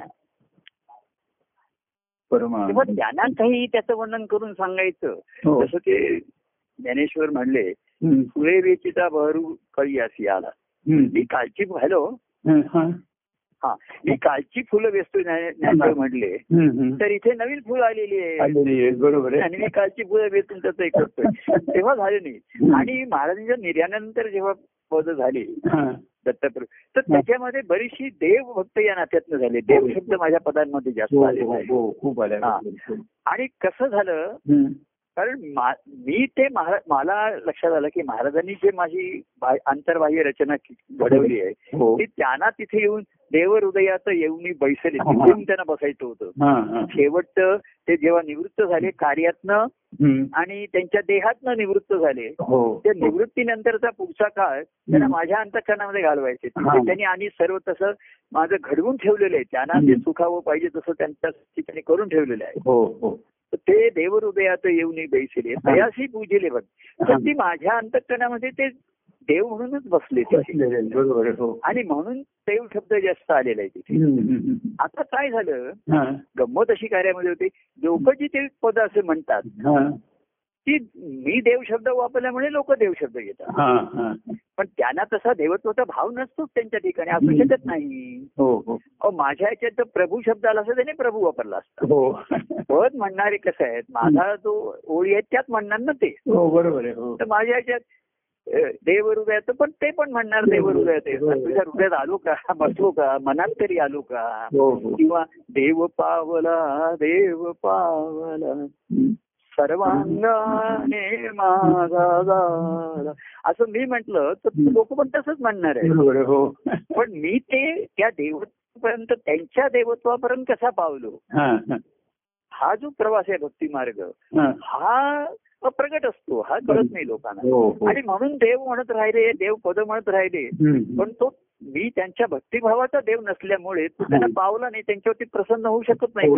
तेव्हा त्यांना काही त्याचं वर्णन करून सांगायचं हो जसं ते ज्ञानेश्वर म्हणले. फुले वेचिता बहरू कळी अशी आला. मी कालची हॅलो? हा, हा. हा मी कालची फुलं म्हणले हम्म, हम्म. तर इथे नवीन फुलं आलेली आहे बरोबर आणि मी कालची फुलं वेचून त्याचं एक करतोय. तेव्हा झाले नाही. आणि महाराजांच्या निर्यानंतर जेव्हा पद झाली हा. दत्तप्रभू तर त्याच्यामध्ये बरीचशी देव भक्त या नात्यातनं झाले. देव शब्द माझ्या पदांमध्ये जास्त हो आलेला हो हो खूप आल्या हा. आणि कसं झालं. कारण मा- मी ते मला लक्षात आलं की महाराजांनी जे माझी आंतरबाह्य रचना घडवली आहे हो ती त्यांना तिथे येऊन देव हृदयात येऊन बैसले हा. तिथे येऊन त्यांना बसायचं होतं हा हा शेवटचं ते जेव्हा निवृत्त झाले कार्यातनं. आणि त्यांच्या देहातनं निवृत्त झाले हो त्या निवृत्तीनंतरचा पुढचा काळ त्यांना. माझ्या अंतकरणामध्ये घालवायचे हा. तिथे त्यांनी आणि सर्व तसं माझं घडवून ठेवलेलं आहे त्यांना ते हम्म. सुखावं पाहिजे तसं त्यांच्या ठिकाणी करून ठेवलेलं आहे हो हो ते देवहृदयात येऊन बैसले. तयाशी पूजिले बघ तर. ती माझ्या अंतकरणामध्ये ते देव म्हणूनच बसले बरोबर हो. आणि म्हणून देव शब्द जास्त आलेला आहे तिथे. आता काय झालं? गंमत अशी कार्यामध्ये होती. लोक जी ते पद असे म्हणतात. की मी देव शब्द वापरल्यामुळे लोक देव शब्द घेतात. पण त्यांना तसा देवत्वाचा भाव नसतोच त्यांच्या ठिकाणी असू शकत नाही. हो हो. माझ्या ह्याच्यात तर प्रभू शब्द आला असता त्याने प्रभू वापरला असता. हो. पद म्हणणारे कसं आहेत? माझा जो ओळी आहेत त्यात म्हणणार ना ते. बरोबर आहे हो. तर माझ्या ह्याच्यात अ, देव हृदयात पण ते पण म्हणणार देव हृदयात. तुझ्या हृदयात आलो का? बसलो का? मनात तरी आलो का? किंवा देव पावला देव पावला. सर्वांगाने माझा असं मी म्हंटल तर लोक पण तसंच म्हणणार आहे हो. पण मी ते त्या देवत्वापर्यंत त्यांच्या देवत्वापर्यंत कसा पावलो? हा, जो प्रवास आहे भक्ती मार्ग हा. अप्रगट असतो. हा कळत नाही लोकांना. हो हो. आणि म्हणून देव म्हणत राहिले देव पद म्हणत राहिले. पण तो मी त्यांच्या भक्तिभावाचा देव नसल्यामुळे तो त्यांना पावला नाही त्यांच्यावरती प्रसन्न होऊ शकत नाही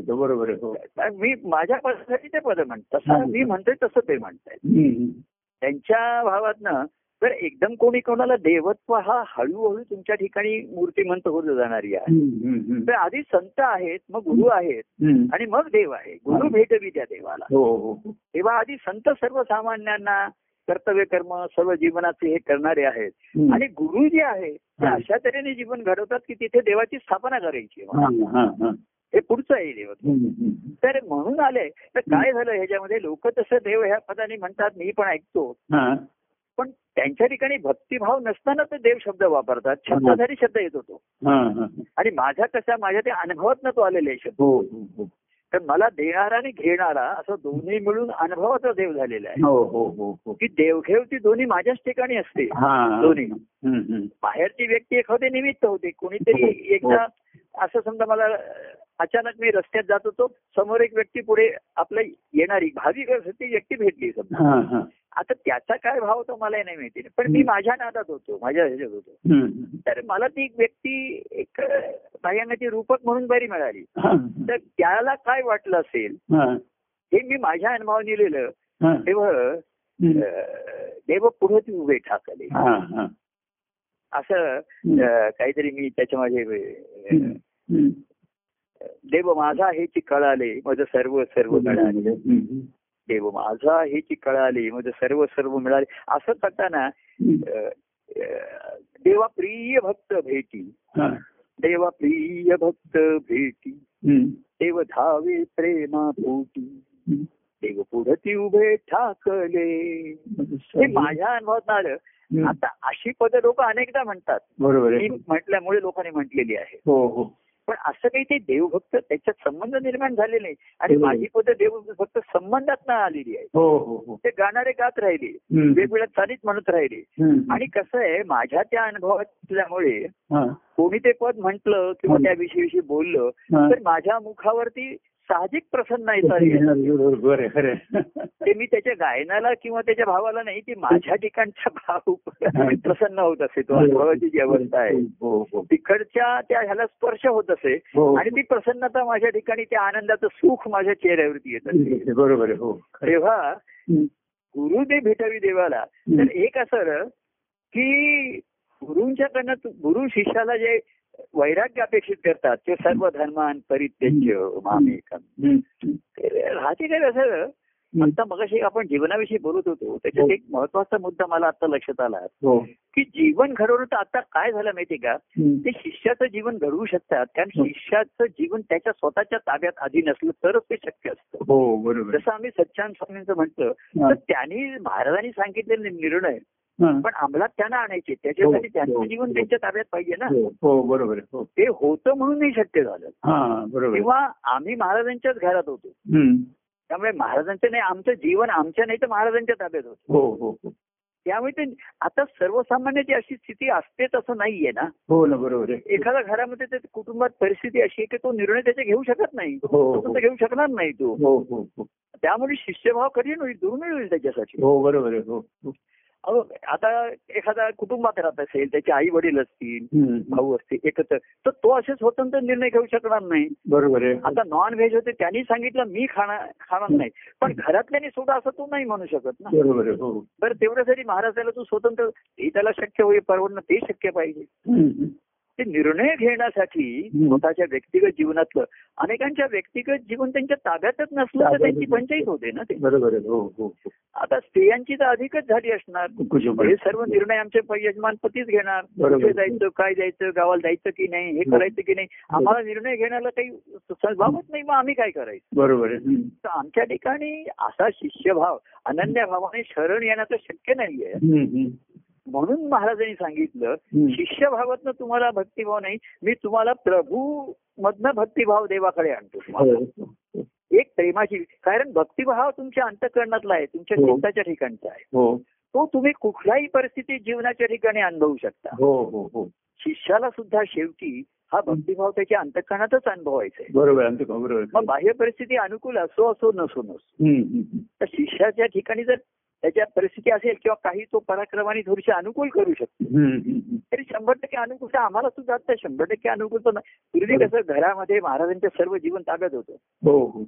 बरोबर हो. मी माझ्या पदासाठी ते पद म्हणत तसं मी म्हणतोय तसं ते म्हणतायत. हम्म. त्यांच्या भावातनं तर एकदम कोणी कोणाला देवत्व हा हळूहळू तुमच्या ठिकाणी मूर्तिमंत होत जाणारी आहे. तर आधी संत आहेत मग गुरु आहेत. आणि मग देव आहे. गुरु भेटवी त्या देवाला. हो हो हो. तेव्हा आधी संत सर्वसामान्यांना कर्तव्य कर्म सर्व जीवनाचे हे करणारे आहेत. आणि गुरु जे आहे ते. अशा तऱ्हेने जीवन घडवतात की तिथे देवाची स्थापना करायची हा, पुढचं आहे हम्म. तर म्हणून आले तर काय झालं ह्याच्यामध्ये? लोक तसं देव ह्या पदाने म्हणतात मी पण ऐकतो. पण त्यांच्या ठिकाणी भक्तिभाव नसताना ते देव शब्द वापरतात. शब्दाधारी शब्द येत होतो. आणि माझा कसा माझ्या ते अनुभवात तो आलेले शब्द. हो हो हो. तर मला देणारा आणि घेणारा असं दोन्ही मिळून अनुभवाचा देव झालेला आहे. हो हो हो हो. की देवघेव ती दोन्ही माझ्याच ठिकाणी असते हा. दोन्ही. बाहेरची व्यक्ती एखादे निमित्त होते कोणीतरी हो, एकदा असं समजा मला अचानक मी रस्त्यात जात होतो समोर एक व्यक्ती पुढे आपलं येणारी भाविक ती व्यक्ती भेटली समजा. आता त्याचा काय भाव होता मला नाही माहिती. पण मी माझ्या नादात होतो माझ्या ह्याच्यात होतो. तर मला ती व्यक्ती एक बाह्यांगाची रूपक म्हणून बरी मिळाली. हा, तर त्याला काय वाटलं असेल? हा, हे मी माझ्या अनुभवाने लिहिलं हा. तेव्हा देव पुढे ती उभे ठाकले हा, हा. असं काहीतरी मी त्याच्या माझे. देव माझा हेची कळाले माझं सर्व सर्व मिळाले. देव माझा हेची कळाले माझं सर्व सर्व मिळाले. असं करताना देवा प्रिय भक्त भेटी. देवा प्रिय भक्त भेटी. देव धावे प्रेमा पोटी. देव पुढती उभे ठाकले. हे माझ्या अनुभवात आलं. आता अशी पद लोक अनेकदा म्हणतात. बरोबर म्हटल्यामुळे लोकांनी म्हटलेली आहे. हो हो. पण असं काही ते देवभक्त त्याच्यात संबंध निर्माण झाले नाही आणि. माझी पद देवभक्त संबंधात आलेली आहे हो हो हो ते गाणारे गात राहिले. वेगवेगळ्या चालीत म्हणत राहिले. आणि कसं आहे माझ्या त्या अनुभवात असल्यामुळे हा. कोणी ते पद म्हटलं किंवा. त्या विषयी बोललं. तर माझ्या मुखावरती साहजिक प्रसन्न. ते मी त्याच्या गायनाला किंवा त्याच्या भावाला नाही ती माझ्या ठिकाणचा भाव प्रसन्न होत असे तो अनुभवाची जी अवस्था आहे. हो हो. तिकडच्या त्या ह्याला स्पर्श होत असे हो आणि ती प्रसन्नता माझ्या ठिकाणी त्या आनंदाचं सुख माझ्या चेहऱ्यावरती येत असे. बरोबर हो. तेव्हा. गुरु ते भेटावी देवाला. तर एक असं की गुरुंच्याकडनं गुरु शिष्याला जे वैराग्य अपेक्षित करतात ते सर्व धर्मान परित्यज्य मामेकम राहते काय असं. आता मगाशी आपण जीवनाविषयी बोलत होतो त्याच्यात हो. एक महत्त्वाचा मुद्दा मला आता लक्षात आला हो की जीवन घडवणं तर आता काय झालं माहितीये का. ते शिष्याचं जीवन घडवू शकतात कारण हो. शिष्याचं जीवन त्याच्या स्वतःच्या ताब्यात आधी नसलं तरच ते शक्य असतं हो बरोबर जसं आम्ही सच्चान स्वामींचं म्हटलं हा. तर त्यांनी महाराजांनी सांगितलेले निर्णय. पण अंमलात त्यांना आणायचे. त्याच्यासाठी हो, त्यांचं हो, जीवन हो. त्यांच्या ताब्यात पाहिजे ना. हो हो बरोबर. हो. ते होतं म्हणून नाही शक्य झालं. हा. किंवा आम्ही महाराजांच्याच घरात होतो. त्यामुळे महाराजांचं नाही आमचं जीवन आमच्या नाही तर महाराजांच्या ताब्यात होतं. हो हो हो. त्यामुळे ते आता सर्वसामान्याची अशी स्थिती असते तसं नाहीये ना. हो ना बरोबर एखाद्या घरामध्ये ते कुटुंबात परिस्थिती अशी आहे की तो निर्णय त्याचे घेऊ शकत नाही. हो हो. घेऊ शकणार नाही तो. हो हो हो. त्यामुळे शिष्यभाव कठीण होईल दुर्मिळ होईल त्याच्यासाठी. हो बरोबर हो हो. आता एखादा कुटुंबात राहत असेल त्याचे आई वडील असतील. भाऊ असतील एकत्र तर तो असे स्वतंत्र निर्णय घेऊ शकणार नाही. बरोबर आहे. आता नॉन व्हेज होते त्यांनी सांगितलं मी खाणार खाणार नाही. पण घरातल्यानी सोडा असं तू नाही म्हणू शकत ना. बरोबर हो. तर तेवढ्यासाठी महाराजाला तू स्वतंत्र त्याला शक्य होईल परवडणं ते शक्य पाहिजे. ते निर्णय घेण्यासाठी. स्वतःच्या व्यक्तिगत जीवनातलं अनेकांच्या व्यक्तिगत जीवन त्यांच्या ताब्यातच नसलं तर त्यांची. पंचायत होते ना ते बरोबर हो हो हो आता स्त्रियांची तर अधिकच झाली असणार हे सर्व निर्णय आमचे यजमान पतीच घेणार. कुठे जायचं काय जायचं गावाला जायचं की नाही हे. करायचं की नाही आम्हाला निर्णय घेण्याला काही सद्भावच नाही मग आम्ही काय करायचं बरोबर. तर आमच्या ठिकाणी असा शिष्यभाव अनन्य भावाने शरण येण्याचं शक्य नाहीये. म्हणून महाराजांनी सांगितलं. शिष्यभावातनं तुम्हाला भक्तिभाव नाही मी तुम्हाला प्रभू मधनं भक्तिभाव देवाकडे आणतो हो, एक प्रेमाची कारण भक्तिभाव तुमच्या अंतकरणातला आहे तुमच्या हो. चित्ताच्या ठिकाणचा आहे हो तो तुम्ही कुठल्याही परिस्थितीत जीवनाच्या ठिकाणी अनुभवू शकता हो हो हो शिष्याला सुद्धा शेवटी हा भक्तिभाव त्याच्या अंतकरणातच अनुभवायचा आहे बरोबर. मग बाह्य परिस्थिती अनुकूल असो असो नसो नसो. तर शिष्याच्या ठिकाणी जर त्याच्या परिस्थिती असेल किंवा काही तो पराक्रमाने थोडीशी अनुकूल करू शकतो. तरी शंभर टक्के अनुकूल आम्हाला सुद्धा आता शंभर टक्के अनुकूल पण नाही. पूर्वी कसं घरामध्ये महाराजांच्या सर्व जीवन ताब्यात होतं. हो हो.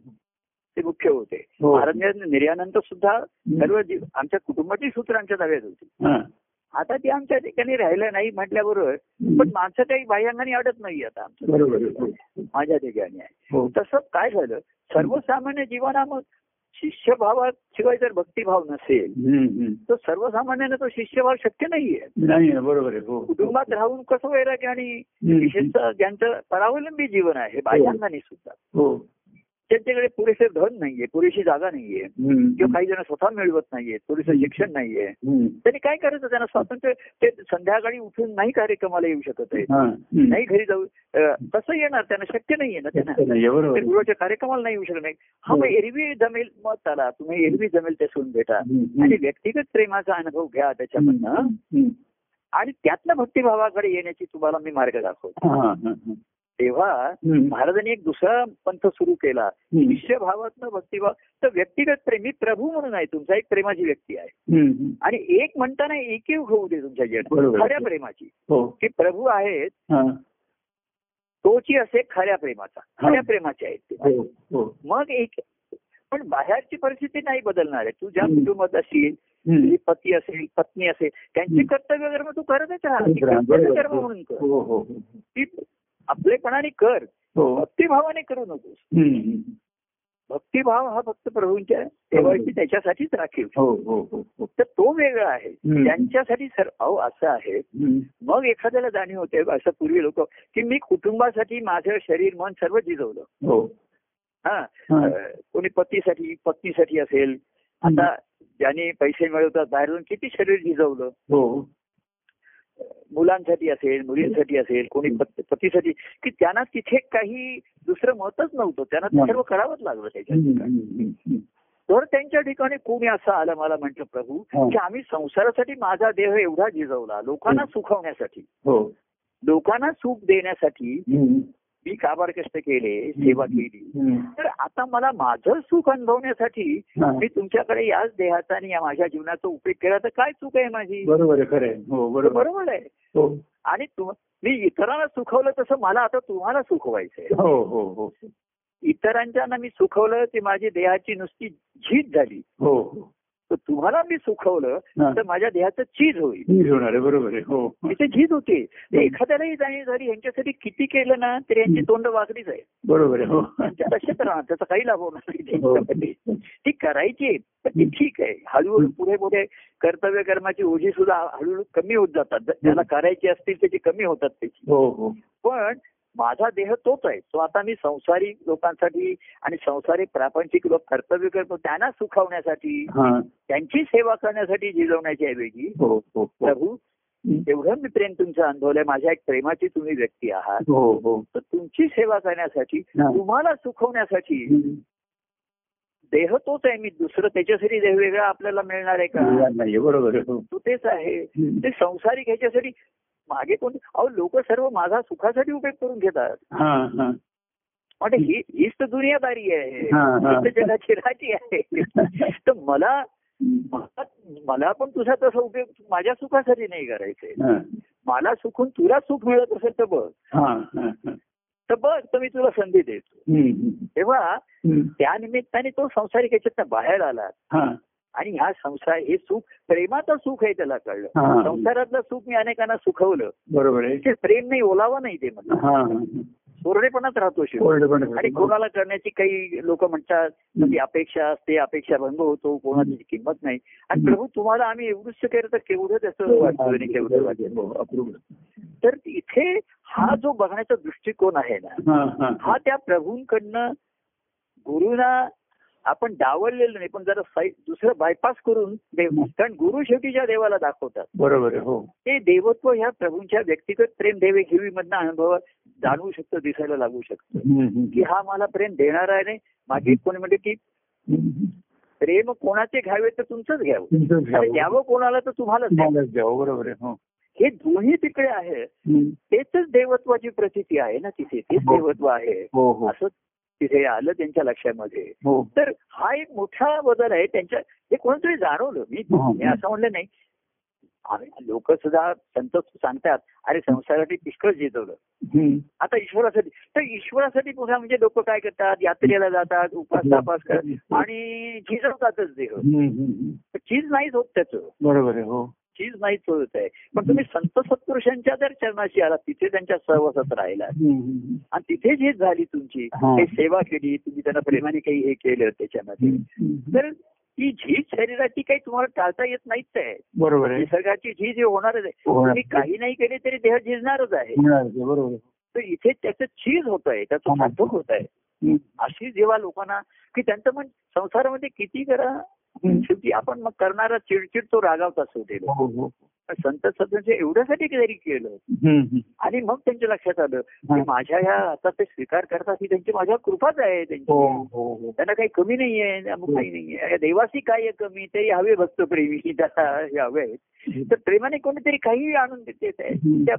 ते मुख्य होते. हो. महाराजांच्या निर्यानंतर सुद्धा सर्व आमच्या कुटुंबाची सूत्र आमच्या ताब्यात होती. हा. आता ते आमच्या ठिकाणी राहिलं नाही म्हटल्याबरोबर पण माणसं काही बाह्यांगाने अडत नाही आता आमच्या. माझ्या ठिकाणी आहे. तसं काय झालं? सर्वसामान्य जीवनामग शिष्यभावाशिवाय जर भक्तिभाव नसेल. तर सर्वसामान्यानं तो शिष्यभाव शक्य नाहीये. नाही बरोबर आहे हो. कुटुंबात राहून कसं वैराग्य आणि. विशेषतः ज्यांचं परावलंबी जीवन आहे बाह्यांगाने सुद्धा. हो. त्यांच्याकडे पुरेसे धन नाहीये पुरेशी जागा नाहीये. किंवा काही जण स्वतः मिळवत नाहीये पुरेसं शिक्षण नाहीये. त्यांनी काय करायचं त्यांना स्वातंत्र्य ते संध्याकाळी उठून नाही कार्यक्रमाला येऊ शकत आहे. नाही घरी जाऊ कसं येणार त्यांना शक्य नाहीये ना त्यांना. गुरुवाच्या कार्यक्रमाला नाही येऊ शकत नाही हा मग. एरवी जमेल मग चला तुम्ही एरवी जमेल ते सून भेटा. आणि व्यक्तिगत प्रेमाचा अनुभव घ्या त्याच्यामधनं. आणि त्यातनं भक्तिभावाकडे येण्याची तुम्हाला मी मार्ग दाखवतो. तेव्हा. महाराजांनी एक दुसरा पंथ सुरू केला हम्म. शिष्यभावातनं भक्तिभाव तर व्यक्तिगत प्रेम मी प्रभू म्हणून आहे तुमचा एक प्रेमाची व्यक्ती आहे. आणि एक म्हणताना एकीव होऊ दे तुमच्या जीवनात. खऱ्या प्रेमाची हो की प्रभू आहेत हा. तोची असे खऱ्या प्रेमाचा खऱ्या प्रेमाचे आहेत ते. हो हो मग एक पण बाहेरची परिस्थिती नाही बदलणार आहे तू ज्या. कुटुंबात असशील. तुझी पती असेल पत्नी असेल त्यांची. कर्तव्य कर्म तू करतच राहा. कर्म म्हणून कर ती आपलेपणाने कर हो. भक्तिभावाने करू नकोस. हम्म. भक्तिभाव हा फक्त प्रभूंच्या ठेवायची त्याच्यासाठीच राखीव. हो हो हो हो. तर तो वेगळा आहे. त्यांच्यासाठी सर अहो असं आहे. मग एखाद्याला जाणीव होते असं पूर्वी लोक की मी कुटुंबासाठी माझं शरीर मन सर्व झिजवलं हो. हा. हा. कोणी पतीसाठी पत्नीसाठी असेल. आता ज्याने पैसे मिळवतात बाहेरून किती शरीर झिजवलं हो. मुलांसाठी असेल मुलींसाठी असेल कोणी पत- पतीसाठी की त्यांना तिथे काही दुसरं मतच नव्हतं त्यांना ते. सर्व करावंच लागलं त्याच्या. तर त्यांच्या ठिकाणी कोणी असं आलं मला म्हटलं प्रभू. की आम्ही संसारासाठी माझा देह एवढा झिजवला लोकांना सुखवण्यासाठी हो लोकांना सुख देण्यासाठी. मी काबाड कष्ट केले? सेवा केली. तर आता मला माझं सुख अनुभवण्यासाठी. मी तुमच्याकडे याच देहाचा आणि या माझ्या जीवनाचा उपयोग केला. तर काय चूक आहे माझी? बरोबर आहे हो बरोबर. आहे. हो. आणि मी इतरांना सुखवलं तसं मला आता तुम्हाला सुखवायचंय हो हो हो. इतरांच्या मी सुखवलं ती माझी देहाची नुसती झीज झाली. हो हो. तर तुम्हाला मी सुखवलं. तर माझ्या देहाचं चीज होईल. होणार बरोबर आहे हो. तिथे झीज होते. एखाद्यालाही झाली यांच्यासाठी किती केलं ना तरी यांची तोंड वाकडीच आहे. बरोबर आहे हो. त्याचा काही लाभ होणार नाही हो. ती करायची पण ती ठीक आहे. हळूहळू पुढे पुढे कर्तव्य कर्माची ओझी सुद्धा हळूहळू कमी होत जातात. ज्याला करायची असतील त्याची कमी होतात त्याची. हो हो. पण माझा देह तोच आहे. तो आता मी संसारी लोकांसाठी आणि संसारी प्रापंचिक लोक कर्तव्य करतो त्यांना सुखावण्यासाठी त्यांची सेवा करण्यासाठी झिजवण्याच्या ऐवजी हो हो हो. प्रभू. एवढं मी प्रेम तुमचं अनुभवलंय. माझ्या एक प्रेमाची तुम्ही व्यक्ती आहात. हो हो. तर तुमची सेवा करण्यासाठी. तुम्हाला सुखवण्यासाठी. देह तोच आहे. मी दुसरं त्याच्यासाठी देह वेगळा आपल्याला मिळणार आहे का? बरोबर तो तेच आहे. ते संसारिक ह्याच्यासाठी मागे कोण अहो लोक सर्व माझा सुखासाठी उपयोग करून घेतात. हा हा. म्हणजे ही हीच तर दुनियादारी आहे. जगाची राजी आहे. तर मला मला- पण तुझा तसा उपयोग माझ्या सुखासाठी नाही करायचंय. हा. मला सुखून तुला सुख मिळत असेल तर बघ. तर बघ तर मी तुला संधी देतो. तेव्हा. त्या निमित्ताने तो संसारिक याच्यात बाहेर आला. आणि ह्या संसार हे सुख प्रेमाचं सुख आहे त्याला कळलं. हा. संसारातलं सुख मी अनेकांना सुखवलं. बरोबर आहे. ते प्रेम नाही ओलावा नाही ते म्हणलं हा हा कोरडेपणात राहतो शिव कोरडे पण आणि कोणाला करण्याची काही लोक म्हणतात ती अपेक्षा असते अपेक्षा भंग होतो कोणाची किंमत नाही. आणि. प्रभू तुम्हाला आम्ही एवढंच केलं तर केवढं त्याचं वाटतं आणि केवढं वाटेल हो. तर इथे हा जो बघण्याचा दृष्टिकोन आहे ना हा हा. हा त्या प्रभूंकडनं गुरुना आपण डावललेलं नाही पण जरा दुसरं बायपास करून देव कारण गुरु शेवटी ज्या देवाला दाखवतात. बरोबर हो. ते देवत्व ह्या प्रभूंच्या व्यक्तिगत प्रेम देवे घेवी मधनं अनुभव जाणवू शकतं दिसायला लागू शकतं. की हा मला प्रेम देणारा आहे नाही मागे कोणी म्हणजे की. प्रेम कोणाचे घ्यावे तर तुमचंच घ्यावं. द्यावं कोणाला तर तुम्हालाच द्यावं. बरोबर आहे हो. हे दोन्ही तिकडे आहे. तेच देवत्वाची प्रचिती आहे ना तिथे. तेच हो. देवत्व आहे. हो. असं तिथे आलं त्यांच्या लक्षामध्ये. हो. तर हा एक मोठा बदल आहे. त्यांच्या हे कोणतरी जाणवलं. मी हा. मी असं म्हणलं नाही. लोक सुद्धा संत सांगतात अरे संसारासाठी पुष्कळ जितवलं. हं. आता ईश्वरासाठी तर ईश्वरासाठी पुन्हा म्हणजे लोक काय करतात? यात्रेला जातात उपास तापास करतात. आणि झिजवतातच देह. हं, हं, हं. चीज नाहीच होत त्याचं. बरोबर आहे हो. चीज नाहीच होत आहे पण तुम्ही संत सत्पुरुषांच्या जर चरणाशी आला तिथे त्यांच्या सहवासात राहिला. आणि तिथे झीज झाली तुमची. काही सेवा केली तुम्ही त्यांना प्रेमाने काही हे केलं त्याच्यामध्ये. तर ही झीज शरीराची काही तुम्हाला टाळता येत नाहीच आहे बरोबर निसर्गाची झीज ही होणारच आहे. तुम्ही काही नाही केले तरी देह झिजणारच आहे बरोबर. तर इथे त्याचं चीज होत आहे त्याचं. सार्थक होत आहे. अशी जेव्हा लोकांना की त्यांचं मन संसारामध्ये किती करा. शेवटी आपण मग करणारा चिडचिड तो रागावताच होते हो संत सत्यांचे एवढ्यासाठी जरी केलं. आणि मग त्यांच्या लक्षात आलं. की माझ्या ह्या आता ते स्वीकार करतात ही त्यांची माझ्या कृपाच आहे त्यांची. हो हो त्यांना काही कमी नाहीये काही नाहीये देवासी काय कमी ते हवे भक्त प्रेमी त्याला हे हवे आहेत. तर प्रेमाने कोणीतरी काही आणून देत. आहे. त्या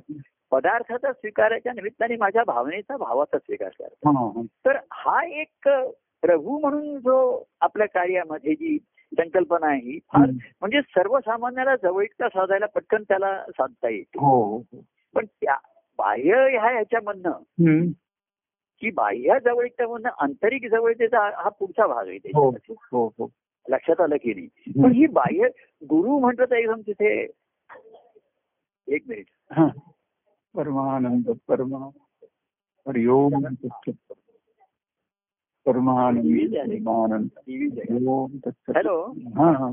पदार्थाचा स्वीकाराच्या निमित्ताने माझ्या भावनेचा भावाचा स्वीकार करतात. तर हा एक प्रभू म्हणून जो आपल्या कार्यामध्ये जी संकल्पना आहे ही फार. म्हणजे सर्वसामान्याला जवळीकता साधायला पटकन त्याला साधता येते हो हो हो. पण त्या बाह्य ह्या ह्याच्यामधनं. की बाह्य जवळीकतामधनं आंतरिक जवळतेचा हा- पुढचा भाग आहे हो. हो हो लक्षात आलं की नाही पण ही बाह्य गुरु म्हटलं तर एकदम तिथे एक मिनिट हा. परमानंद परमा हरिओम तत्सत. परमानंद. हॅलो? हा हा.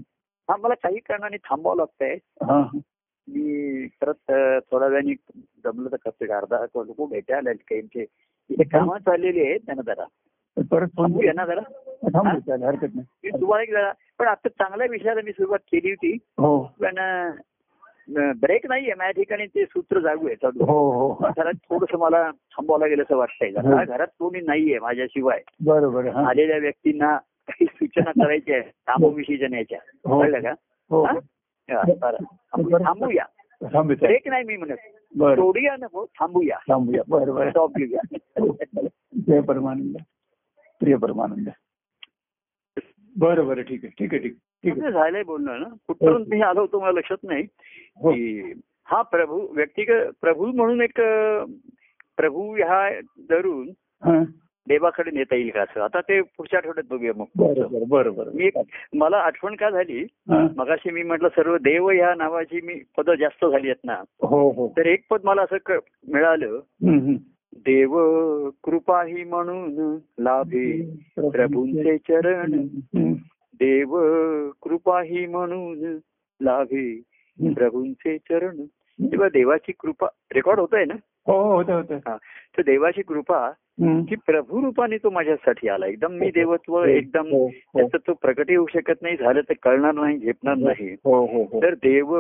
हा मला काही कारणाने थांबावं लागतंय. हा मी परत थोड्या वेळाने जमलं तर करते अर्धा लोक भेटायला आले काहींचे इथे कामं चाललेली आहेत. त्यांना जरा. परत थांबूया ना जरा? हरकत नाही. तुम्हाला एक जरा पण आता चांगल्या विषयाला मी सुरुवात केली होती. हो. पण ब्रेक नाहीये. माझ्या ठिकाणी ते सूत्र जागू आहे. चालू हो हो. जरा थोडस मला थांबवायला गेलं असं वाटतंय. जरा घरात कोणी नाहीये माझ्याशिवाय. बरोबर हा. आलेल्या व्यक्तींना काही सूचना करायच्या न्यायच्या हो. कळलं का? हो. हा? हा, थांबूया. ब्रेक नाही मी म्हणत. सोडूया नको थांबूया. थांबूया. बरं बरं. स्टॉप घेऊया. जय परमानंद. प्रिय परमानंद. बरं बरं ठीक आहे ठीक आहे ठीक ठीक आहे. झालंय बोलणं ना? कुठपर्यंत मी आलो होतो मला लक्षात नाही. हो. की हा प्रभू व्यक्तिगत प्रभू म्हणून एक प्रभू ह्या धरून हा. देवाकडे नेता येईल का असं? आता ते पुढच्या आठवड्यात बघूया मग. बरं बरं बरं बरं मी मला आठवण का झाली? हा. मगाशी मी म्हटलं सर्व देव ह्या नावाची मी पदं जास्त झाली आहेत ना. हो हो. तर एक पद मला असं मिळालं. देव कृपाही म्हणून लाभे प्रभूंचे चरण. देव कृपाही म्हणून लाभे. प्रभूंचे चरण. तेव्हा देवाची कृपा रेकॉर्ड होत आहे ना? हो हो होतं होतं हा. तर देवाची कृपा. की प्रभू रूपाने तो माझ्यासाठी आला. एकदम मी देवत्व एकदम हो, हो. त्याचं तो प्रकटही होऊ शकत नाही झालं तर कळणार नाही झेपणार नाही. तर देव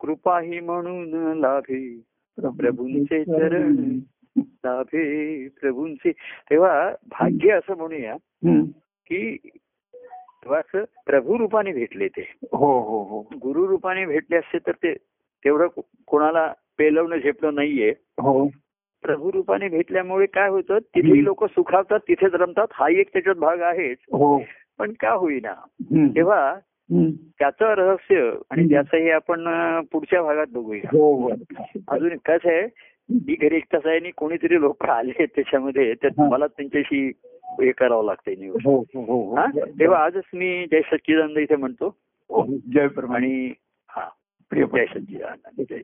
कृपाही म्हणून लाभे प्रभूंचे चरण. लाभे प्रभूंचे तेव्हा भाग्य असं म्हणूया. की तेव्हा असं प्रभू रूपाने भेटले ते. हो हो हो. गुरु रूपाने भेटले असते तर ते तेवढं कोणाला पेलवणं झेपलं नाहीये. हो. प्रभू रूपाने भेटल्यामुळे काय होतं तिथेही लोक सुखावतात तिथेच रमतात हाही एक त्याच्यात भाग आहेच. हो. पण का होईना. तेव्हा. त्याचं रहस्य आणि. त्याचंही आपण पुढच्या भागात बघूया. हो हो. अजून कसं आहे मी घरी एकटाच आहे आणि कोणीतरी लोक आले त्याच्यामध्ये तर हा. मला त्यांच्याशी हे करावं लागतंय निवड हो हो हो तेव्हा आजच मी जय सच्चिदानंद इथे म्हणतो. जय परमाणी आणि हा प्रिय जय सच्चिदानंद. जय.